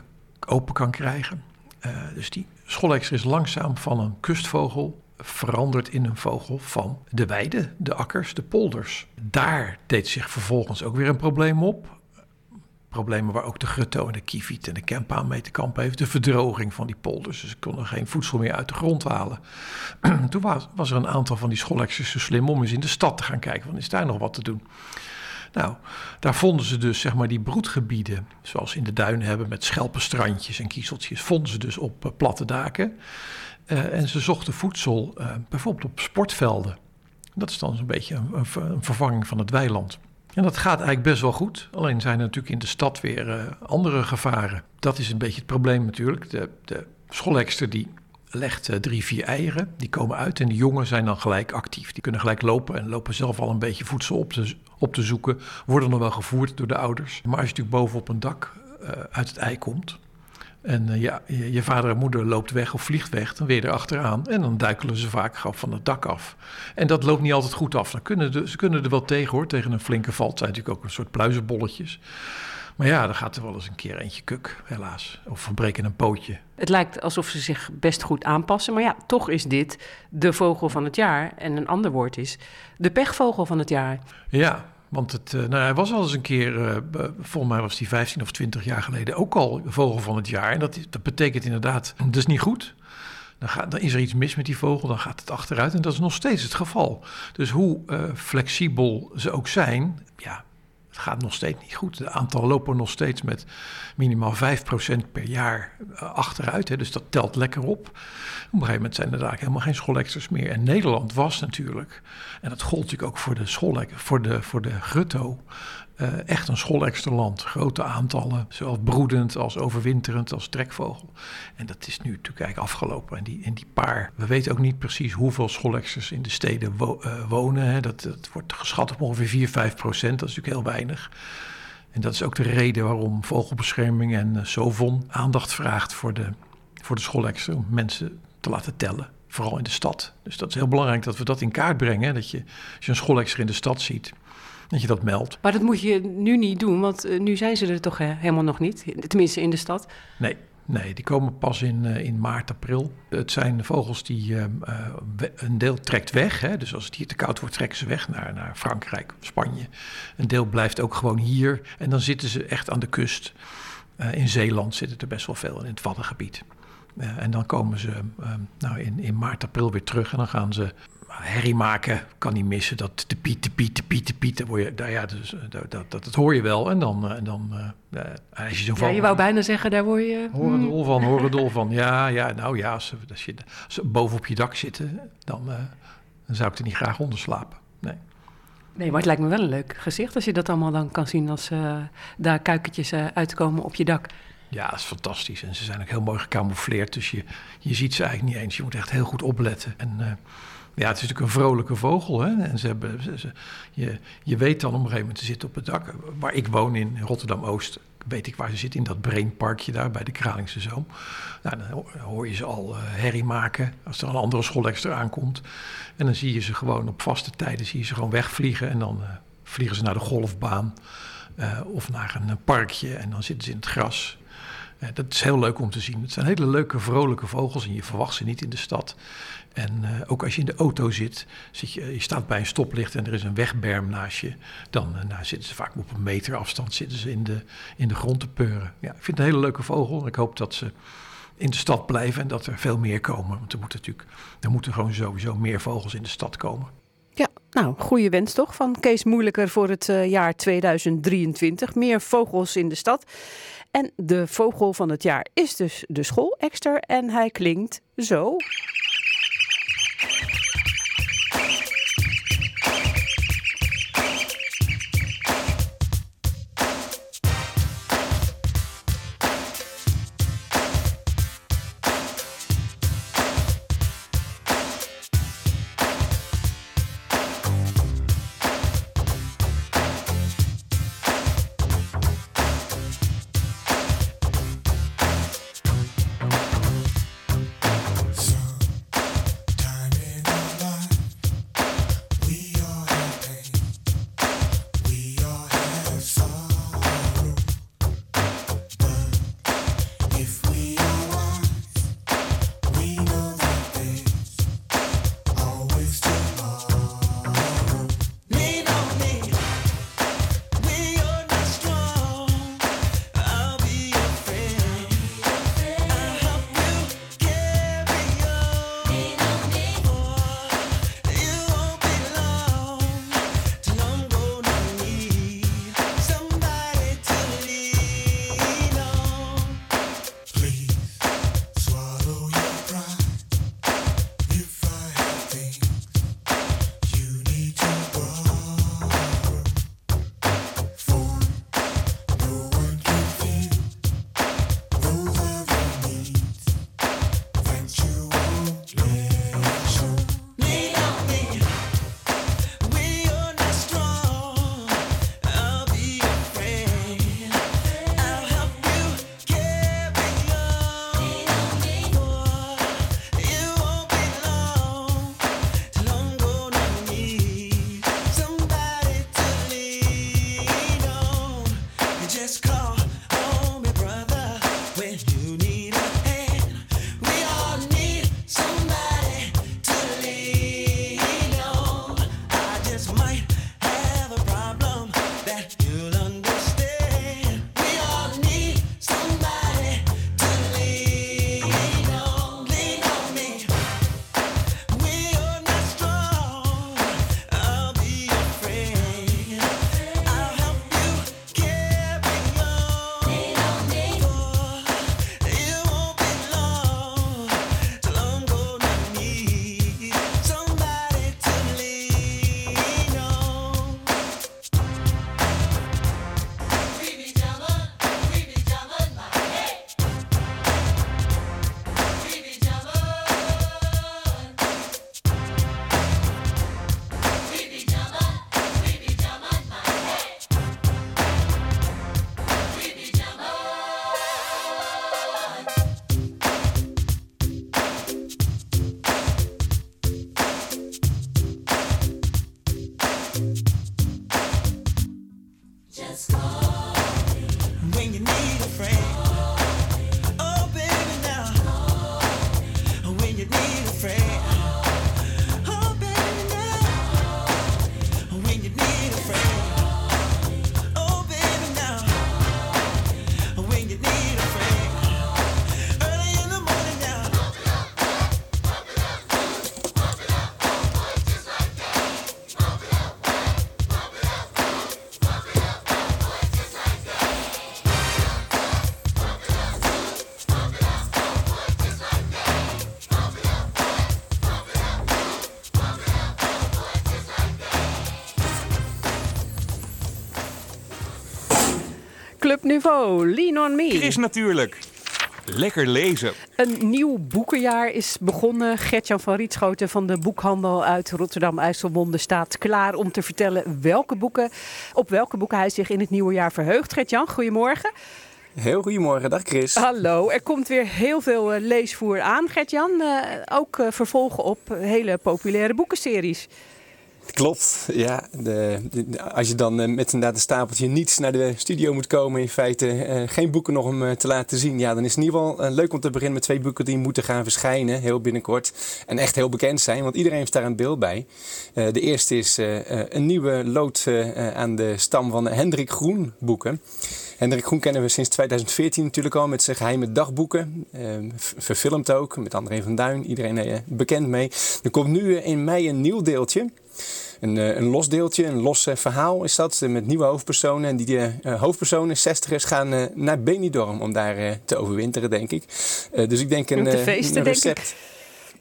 open kan krijgen. Uh, dus die schoolexter is langzaam van een kustvogel veranderd in een vogel van de weide, de akkers, de polders. Daar deed zich vervolgens ook weer een probleem op problemen waar ook de grutto en de kieviet en de kempaan mee te kampen heeft. De verdroging van die polders. Dus ze konden geen voedsel meer uit de grond halen. [CLEARS THROAT] Toen was, was, er een aantal van die schoolexers zo slim om eens in de stad te gaan kijken. Van is daar nog wat te doen? Nou, daar vonden ze dus zeg maar die broedgebieden, zoals in de duinen hebben met schelpenstrandjes en kiezeltjes, vonden ze dus op uh, platte daken. Uh, en ze zochten voedsel uh, bijvoorbeeld op sportvelden. Dat is dan zo'n beetje een, een vervanging van het weiland. En dat gaat eigenlijk best wel goed. Alleen zijn er natuurlijk in de stad weer uh, andere gevaren. Dat is een beetje het probleem natuurlijk. De, de die legt uh, drie, vier eieren. Die komen uit en de jongen zijn dan gelijk actief. Die kunnen gelijk lopen en lopen zelf al een beetje voedsel op te, op te zoeken. Worden dan wel gevoerd door de ouders. Maar als je natuurlijk boven op een dak uh, uit het ei komt... En uh, ja, je, je, vader en moeder loopt weg of vliegt weg, dan weer erachteraan. En dan duikelen ze vaak gauw van het dak af. En dat loopt niet altijd goed af. Dan kunnen de, ze kunnen er wel tegen hoor, tegen een flinke val. Het zijn natuurlijk ook een soort pluizenbolletjes. Maar ja, dan gaat er wel eens een keer eentje kuk, helaas. Of verbreken een pootje. Het lijkt alsof ze zich best goed aanpassen. Maar ja, toch is dit de vogel van het jaar. En een ander woord is de pechvogel van het jaar. Ja, want het, nou, hij was al eens een keer, uh, volgens mij was hij 15 of 20 jaar geleden ook al vogel van het jaar. En dat, dat betekent inderdaad, dat is niet goed. Dan, gaat, dan, is er iets mis met die vogel, dan gaat het achteruit. En dat is nog steeds het geval. Dus hoe uh, flexibel ze ook zijn, ja, het gaat nog steeds niet goed. Het aantal lopen nog steeds met minimaal 5% per jaar achteruit. Hè, dus dat telt lekker op. Op een gegeven moment zijn er daar helemaal geen schoolexters meer. En Nederland was natuurlijk, en dat gold natuurlijk ook voor de, voor de, voor de grutto, uh, echt een schoolexterland. Grote aantallen, zowel broedend als overwinterend als trekvogel. En dat is nu natuurlijk eigenlijk afgelopen. En die, die paar, we weten ook niet precies hoeveel schoolexters in de steden uh, wonen. Hè. Dat, dat wordt geschat op ongeveer 4, 5 procent. Dat is natuurlijk heel weinig. En dat is ook de reden waarom vogelbescherming en uh, Sovon aandacht vraagt voor de, voor de schoolexter. Om mensen te laten tellen. Vooral in de stad. Dus dat is heel belangrijk dat we dat in kaart brengen. Dat je, als je een schoolexter in de stad ziet, dat je dat meldt. Maar dat moet je nu niet doen, want uh, nu zijn ze er toch helemaal nog niet. Tenminste in de stad. Nee, nee die komen pas in, uh, in maart, april. Het zijn vogels die een deel trekt weg. Hè? Dus als het hier te koud wordt, trekken ze weg naar, naar Frankrijk, Spanje. Een deel blijft ook gewoon hier. En dan zitten ze echt aan de kust. in Zeeland zitten er best wel veel in het Waddengebied. en dan komen ze nou, in, in maart, april weer terug. En dan gaan ze herrie maken kan niet missen. Dat de piet, de piet, de piet, de piet. Dat, je, nou ja, dus, dat, dat, dat, hoor je wel. En dan, en dan uh, als je zo ja, je wou bijna zeggen, daar word je... Horen dol van, horen dol van. Ja, ja, nou ja, als, als, je, als ze boven op je dak zitten, dan, uh, dan zou ik er niet graag onder slapen. Nee. Nee, maar het lijkt me wel een leuk gezicht als je dat allemaal dan kan zien als uh, daar kuikentjes uitkomen op je dak. Ja, dat is fantastisch. En ze zijn ook heel mooi gecamoufleerd. Dus je, je ziet ze eigenlijk niet eens. Je moet echt heel goed opletten. En ja, het is natuurlijk een vrolijke vogel. Hè? En ze hebben, je, je weet dan op een gegeven moment, te zitten op het dak. Waar ik woon in Rotterdam-Oost, weet ik waar ze zitten, in dat Brainparkje daar bij de Kralingse Zoom. Nou, dan hoor je ze al uh, herrie maken als er een andere schoolextra aankomt. En dan zie je ze gewoon op vaste tijden zie je ze gewoon wegvliegen. En dan uh, vliegen ze naar de golfbaan uh, of naar een parkje en dan zitten ze in het gras. Dat is heel leuk om te zien. Het zijn hele leuke, vrolijke vogels en je verwacht ze niet in de stad. En uh, ook als je in de auto zit, zit je, staat bij een stoplicht en er is een wegberm naast je, dan uh, nou, zitten ze vaak op een meter afstand zitten ze in de, in de grond te peuren. Ja, ik vind het een hele leuke vogel. Ik hoop dat ze in de stad blijven en dat er veel meer komen. Want er moeten natuurlijk, er moeten gewoon sowieso meer vogels in de stad komen. Ja, nou, goede wens toch van Kees Moeilijker voor het jaar 2023. Meer vogels in de stad. En de vogel van het jaar is dus de schoolekster en hij klinkt zo. Niveau, Lean on Me. Chris natuurlijk. Lekker lezen. Een nieuw boekenjaar is begonnen. Gertjan van Rietschoten van de boekhandel uit Rotterdam-IJsselmonde staat klaar om te vertellen welke boeken, op welke boeken hij zich in het nieuwe jaar verheugt. Gertjan, goedemorgen. Heel goedemorgen, dag Chris. Hallo, er komt weer heel veel uh, leesvoer aan, Gertjan. Uh, ook uh, vervolgen op hele populaire boekenseries. Klopt, ja. De, als je dan met inderdaad een stapeltje niets naar de studio moet komen, in feite geen boeken nog om te laten zien, ja, dan is het in ieder geval leuk om te beginnen met twee boeken die moeten gaan verschijnen, heel binnenkort. En echt heel bekend zijn, want iedereen heeft daar een beeld bij. de eerste is een nieuwe lood aan de stam van Hendrik Groen boeken. Hendrik Groen kennen we sinds 2014 natuurlijk al met zijn geheime dagboeken. Uh, verfilmd ook, met André van Duin. Iedereen bekend mee. Er komt nu in mei een nieuw deeltje. Een, een los deeltje, een los verhaal is dat, met nieuwe hoofdpersonen. En die hoofdpersonen, 60ers, gaan naar Benidorm om daar te overwinteren, denk ik. dus ik denk een, feesten, een recept. Denk ik.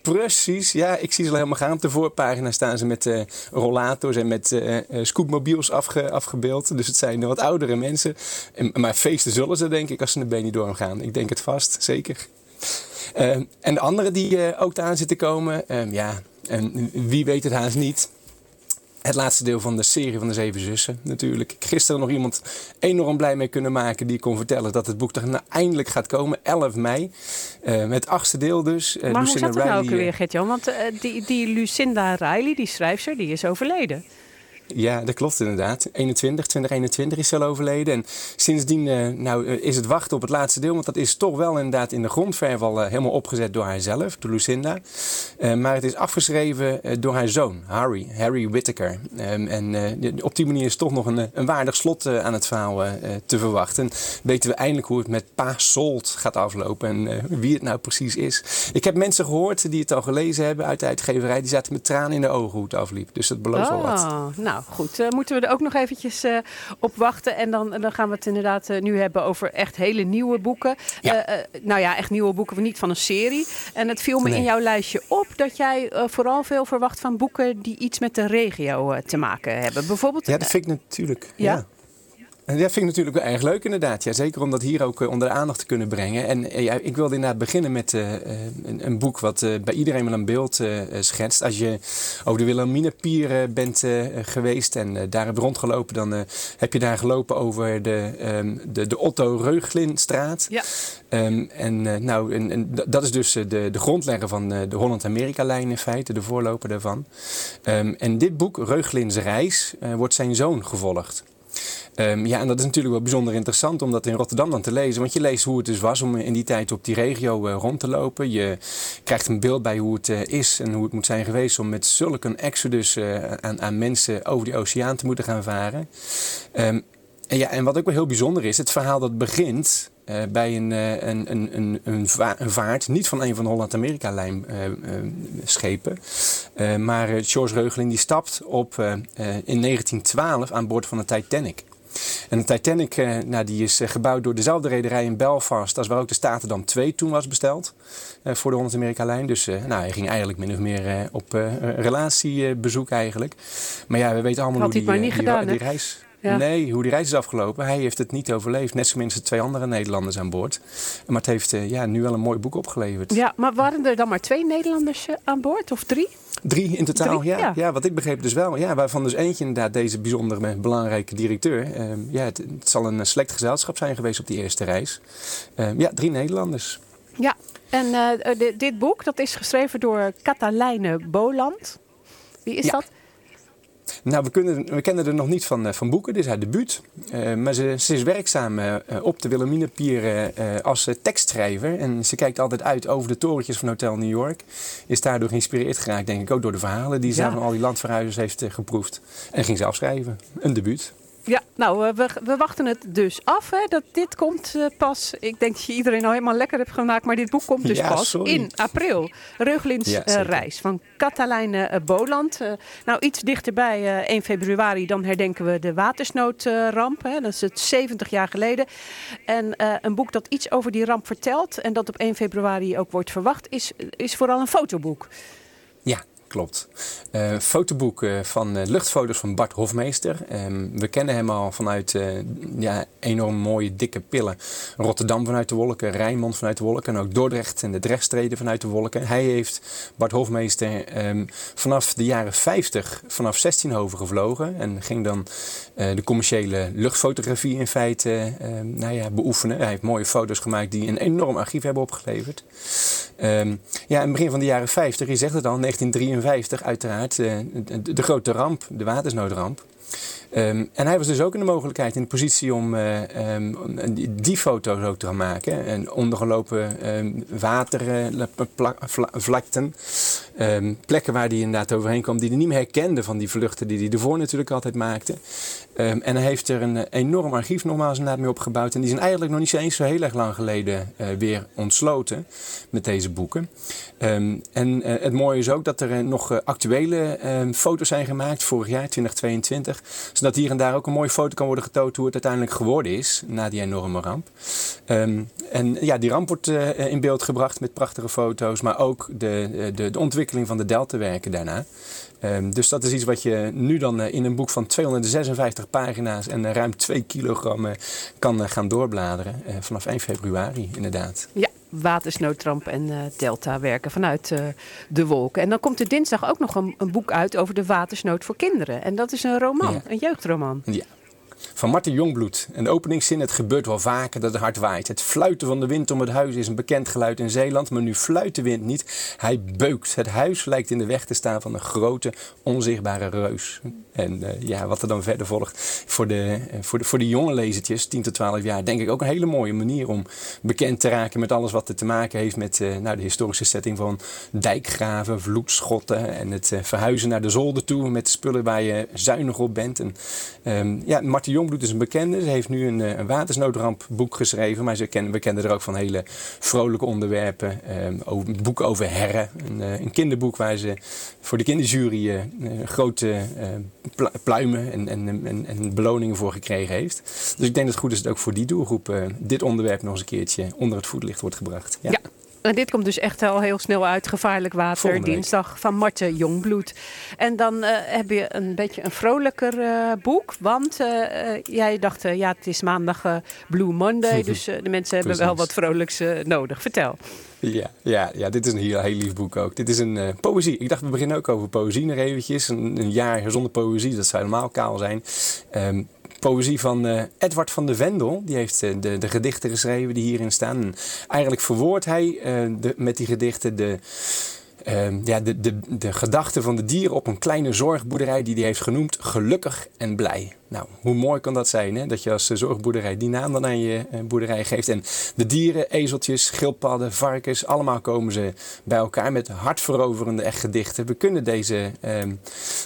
Precies, ja, ik zie ze al helemaal gaan. Op de voorpagina staan ze met uh, rollators en met uh, scootmobiels afge, afgebeeld. Dus het zijn wat oudere mensen. En, maar feesten zullen ze, denk ik, als ze naar Benidorm gaan. Ik denk het vast, zeker. Uh, en de andere die ook aan zitten komen, ja, en wie weet het haast niet. Het laatste deel van de serie van de Zeven Zussen natuurlijk. Gisteren nog iemand enorm blij mee kunnen maken die kon vertellen dat het boek er nou eindelijk gaat komen. 11 mei. Uh, met achtste deel dus. Uh, maar Lucinda hoe zat het nou ook weer, Gert-Jan? Want uh, die, die Lucinda Riley, die schrijfster, die is overleden. Ja, dat klopt inderdaad. 21, 2021 is al overleden. En sindsdien uh, nou, uh, is het wachten op het laatste deel. Want dat is toch wel inderdaad in de grondverf al uh, helemaal opgezet door haarzelf, door Lucinda. maar het is afgeschreven door haar zoon, Harry, Harry Whittaker. Um, en op die manier is toch nog een, een waardig slot aan het verhaal te verwachten. Weten we eindelijk hoe het met Pa Solt gaat aflopen en wie het nou precies is. Ik heb mensen gehoord die het al gelezen hebben uit de uitgeverij. Die zaten met tranen in de ogen hoe het afliep. Dus dat belooft oh, wel wat. Nou, goed, uh, moeten we er ook nog eventjes uh, op wachten. En dan, dan gaan we het inderdaad uh, nu hebben over echt hele nieuwe boeken. Ja. nou ja, echt nieuwe boeken, niet van een serie. En het viel me nee. in jouw lijstje op dat jij vooral veel verwacht van boeken die iets met de regio te maken hebben. Bijvoorbeeld. Ja, dat vind ik natuurlijk. ja. ja. En dat vind ik natuurlijk wel erg leuk inderdaad. Ja, zeker om dat hier ook onder de aandacht te kunnen brengen. En ja, ik wilde inderdaad beginnen met uh, een, een, boek wat uh, bij iedereen wel een beeld uh, schetst. Als je over de Wilhelminapier bent geweest en daar hebt rondgelopen... dan heb je daar gelopen over de, um, de, de Otto Reuglinstraat. Ja. Um, en, nou, en, en, dat is dus de, de grondlegger van de Holland-Amerika-lijn in feite, de voorloper daarvan. Um, en dit boek, Reuglins Reis, wordt zijn zoon gevolgd. Um, ja, en dat is natuurlijk wel bijzonder interessant om dat in Rotterdam dan te lezen. Want je leest hoe het dus was om in die tijd op die regio uh, rond te lopen. Je krijgt een beeld bij hoe het uh, is en hoe het moet zijn geweest om met zulke een exodus uh, aan, aan, mensen over die oceaan te moeten gaan varen. Um, en, ja, en wat ook wel heel bijzonder is, het verhaal dat begint bij een, een, een, een, een, vaart, niet van een van de Holland-Amerika-lijn schepen, maar George Reugeling die stapt op in 1912 aan boord van de Titanic. En de Titanic nou, die is gebouwd door dezelfde rederij in Belfast als waar ook de Statendam 2 toen was besteld voor de Holland-Amerika-lijn. Dus nou, hij ging eigenlijk min of meer op relatiebezoek eigenlijk. Maar ja, we weten allemaal Had hoe die, die, gedaan, die reis... Ja. Nee, hoe die reis is afgelopen. Hij heeft het niet overleefd. Net zo minstens twee andere Nederlanders aan boord. Maar het heeft uh, ja, nu wel een mooi boek opgeleverd. Ja, maar waren er dan maar twee Nederlanders uh, aan boord of drie? Drie in totaal, Drie, ja. ja. ja. Wat ik begreep dus wel. Ja, waarvan dus eentje inderdaad deze bijzondere belangrijke directeur. Uh, ja, het, het, zal een select gezelschap zijn geweest op die eerste reis. ja, drie Nederlanders. Ja, en dit boek dat is geschreven door Katelijne Boland. Wie is ja. dat? Nou, we, kunnen, we kennen er nog niet van, van boeken, dit is haar debuut. Uh, maar ze, ze, is werkzaam uh, op de Wilhelminapier uh, als tekstschrijver. En ze kijkt altijd uit over de torentjes van Hotel New York. Is daardoor geïnspireerd geraakt, denk ik, ook door de verhalen die ze ja. van al die landverhuizers heeft geproefd. En ging ze afschrijven. Een debuut. Ja, nou, we, we, wachten het dus af. Hè, dat dit komt uh, pas. Ik denk dat je iedereen al helemaal lekker hebt gemaakt. Maar dit boek komt dus ja, pas sorry. in april. Ja, uh, zeker. reis van Katelijne uh, Boland. Uh, nou, iets dichterbij, 1 februari, dan herdenken we de watersnoodramp. Hè. Dat is het 70 jaar geleden. En een boek dat iets over die ramp vertelt. En dat op 1 februari ook wordt verwacht, is, is vooral een fotoboek. Klopt. Uh, fotoboek uh, van uh, luchtfoto's van Bart Hofmeester. Um, we kennen hem al vanuit ja, enorm mooie dikke pillen. Rotterdam vanuit de wolken, Rijnmond vanuit de wolken en ook Dordrecht en de Drechtstreden vanuit de wolken. Hij heeft Bart Hofmeester um, vanaf de jaren 50 vanaf 16 gevlogen en ging dan de commerciële luchtfotografie in feite nou ja, beoefenen. Hij heeft mooie foto's gemaakt die een enorm archief hebben opgeleverd. Ja, in het begin van de jaren 50, je zegt het al, 1953 uiteraard, uh, de, de, grote ramp, de watersnoodramp. Um, en hij was dus ook in de mogelijkheid, in de positie om uh, um, die foto's ook te gaan maken. En ondergelopen um, watervlakten, plekken waar hij inderdaad overheen kwam, die hij niet meer herkende van die vluchten die hij ervoor natuurlijk altijd maakte. en hij heeft er een enorm archief nogmaals inderdaad mee opgebouwd. En die zijn eigenlijk nog niet eens zo heel erg lang geleden uh, weer ontsloten met deze boeken. en het mooie is ook dat er nog actuele foto's zijn gemaakt, vorig jaar 2022 zodat hier en daar ook een mooie foto kan worden getoond hoe het uiteindelijk geworden is na die enorme ramp. Um, en ja, die ramp wordt uh, in beeld gebracht met prachtige foto's, maar ook de, eh, de, de ontwikkeling van de deltawerken daarna. Um, dus dat is iets wat je nu dan uh, in een boek van 256 pagina's en ruim 2 kilogram kan gaan doorbladeren. vanaf 1 februari, inderdaad. Ja, watersnoodramp en uh, delta werken vanuit uh, de wolken. En dan komt er dinsdag ook nog een, een, boek uit over de watersnood voor kinderen. En dat is een roman, ja. een jeugdroman. Ja, van Martin Jongbloed. Een openingszin: Het gebeurt wel vaker dat het hard waait. Het fluiten van de wind om het huis is een bekend geluid in Zeeland. Maar nu fluit de wind niet. Hij beukt. Het huis lijkt in de weg te staan van een grote, onzichtbare reus. En uh, ja, wat er dan verder volgt. Voor de, uh, voor, de, voor de jonge lezertjes, 10 tot 12 jaar, denk ik ook een hele mooie manier om bekend te raken met alles wat er te maken heeft met uh, nou, de historische setting van dijkgraven, vloedschotten en het verhuizen naar de zolder toe met spullen waar je zuinig op bent. En, um, ja, Martin Jongbloed is een bekende. Ze heeft nu een, een watersnoodrampboek geschreven, maar ze kennen, we kennen er ook van hele vrolijke onderwerpen. Um, over, boeken over herren, een, een, kinderboek waar ze voor de kinderjury grote pluimen en, en, en, en, beloningen voor gekregen heeft. Dus ik denk dat het goed is dat ook voor die doelgroep dit onderwerp nog eens een keertje onder het voetlicht wordt gebracht. Ja. En dit komt dus echt al heel snel uit. Gevaarlijk water, dinsdag van Marten Jongbloed. En dan uh, heb je een beetje een vrolijker uh, boek. Want uh, jij dacht, ja, het is maandag Blue Monday. [LAUGHS] dus de mensen hebben wel wat vrolijks nodig. Vertel. Ja, ja, ja, dit is een heel, heel lief boek ook. Dit is een uh, poëzie. Ik dacht, we beginnen ook over poëzie nog eventjes. Een, een jaar zonder poëzie, dat zou helemaal kaal zijn. Um, poëzie van uh, Edward van de Vendel. Die heeft uh, de, de gedichten geschreven die hierin staan. En eigenlijk verwoordt hij de, met die gedichten de uh, ja, de, de, de gedachte van de dieren op een kleine zorgboerderij die hij heeft genoemd gelukkig en blij. Nou, hoe mooi kan dat zijn, hè? dat je als zorgboerderij die naam dan aan je uh, boerderij geeft. En de dieren, ezeltjes, schildpadden, varkens, allemaal komen ze bij elkaar met hartveroverende echt gedichten. We kunnen deze uh,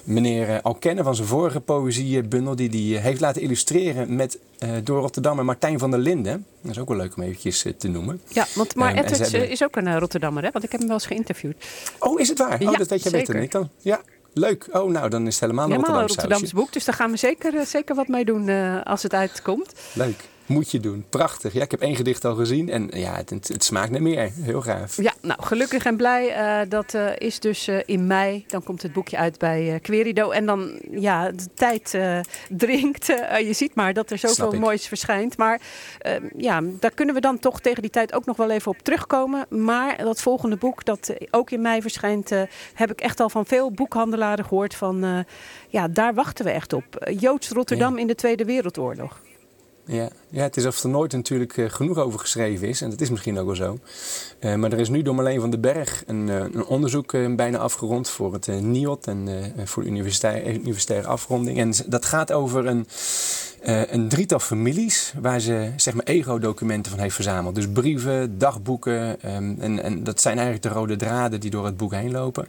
meneer uh, al kennen van zijn vorige poëziebundel die hij heeft laten illustreren met, eh, door Rotterdam en Martijn van der Linden. Dat is ook wel leuk om eventjes te noemen. Ja, want maar um, hebben... is ook een Rotterdammer, hè? want ik heb hem wel eens geïnterviewd. Oh, is het waar? Ja, oh, dat weet je zeker. beter. Ik kan, ja, Leuk. Oh, nou, dan is het helemaal een helemaal Rotterdamse, Rotterdamse boek. Dus daar gaan we zeker, zeker wat mee doen uh, als het uitkomt. Leuk. Moet je doen. Prachtig. Ja, ik heb één gedicht al gezien en ja, het, het, het smaakt naar meer. Heel gaaf. Ja, nou, gelukkig en blij. Uh, dat uh, is dus uh, in mei. Dan komt het boekje uit bij Querido. En dan, ja, de tijd dringt. je ziet maar dat er zoveel moois verschijnt. Maar ja, daar kunnen we dan toch tegen die tijd ook nog wel even op terugkomen. Maar dat volgende boek, dat ook in mei verschijnt, heb ik echt al van veel boekhandelaren gehoord van... ja, daar wachten we echt op. Joods Rotterdam ja. in de Tweede Wereldoorlog. Ja, ja, het is of er nooit natuurlijk uh, genoeg over geschreven is. En dat is misschien ook wel zo. Uh, maar er is nu door Marleen van den Berg een, uh, een onderzoek bijna afgerond voor het NIOT en voor de universitair, universitaire afronding. En dat gaat over een, een drietal families waar ze zeg maar ego-documenten van heeft verzameld. Dus brieven, dagboeken. Um, en, en dat zijn eigenlijk de rode draden die door het boek heen lopen.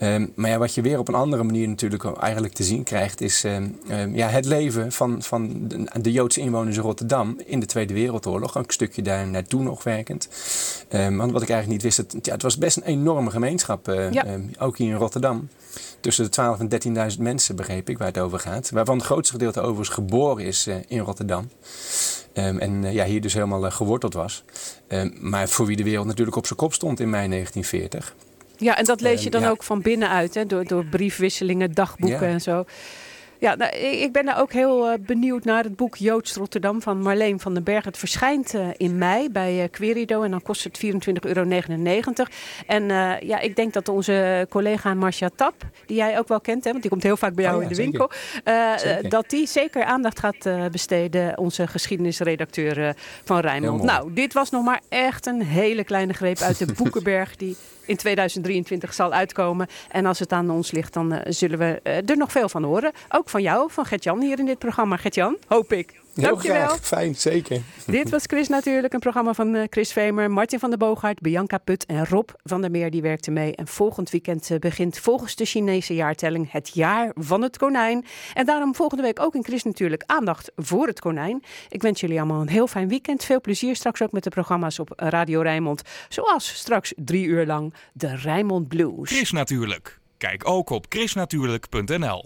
Um, maar ja, wat je weer op een andere manier natuurlijk eigenlijk te zien krijgt, is um, ja, het leven van, van de, de Joodse inwoners in Rotterdam in de Tweede Wereldoorlog. Ook een stukje daar naartoe nog werkend. Want wat ik eigenlijk niet wist, het, ja, het was best een enorme gemeenschap, uh, ja. um, ook hier in Rotterdam. Tussen de 12.000 en 13.000 mensen, begreep ik, waar het over gaat. Waarvan het grootste gedeelte overigens geboren is uh, in Rotterdam. Um, en uh, ja, hier dus helemaal geworteld was. maar voor wie de wereld natuurlijk op zijn kop stond in mei 1940. Ja, en dat lees je dan Ehm, ja. ook van binnenuit, hè? Door, door briefwisselingen, dagboeken Ja. en zo. Ja, nou, ik ben daar ook heel eh, benieuwd naar het boek Joods Rotterdam van Marleen van den Berg. Het verschijnt eh, in mei bij eh, Querido en dan kost het 24,99 euro. En ja, ik denk dat onze collega Marcia Tap, die jij ook wel kent, hè, want die komt heel vaak bij jou Oh ja, in de winkel, dat die zeker aandacht gaat besteden, onze geschiedenisredacteur van Rijnmond. Nou, dit was nog maar echt een hele kleine greep uit de [LAUGHS] boekenberg die in 2023 zal uitkomen. En als het aan ons ligt, dan eh, zullen we eh, er nog veel van horen. Ook van jou, van Gert-Jan hier in dit programma. Gert-Jan, hoop ik. Heel Dankjewel. graag. Fijn, zeker. Dit was Chris natuurlijk, een programma van eh, Chris Vemer, Martin van der Boogaard, Bianca Put en Rob van der Meer. Die werkte mee. En volgend weekend eh, begint volgens de Chinese jaartelling het jaar van het konijn. En daarom volgende week ook in Chris natuurlijk aandacht voor het konijn. Ik wens jullie allemaal een heel fijn weekend. Veel plezier straks ook met de programma's op Radio Rijnmond. Zoals straks drie uur lang de Rijnmond Blues. Chris natuurlijk. Kijk ook op chrisnatuurlijk.nl.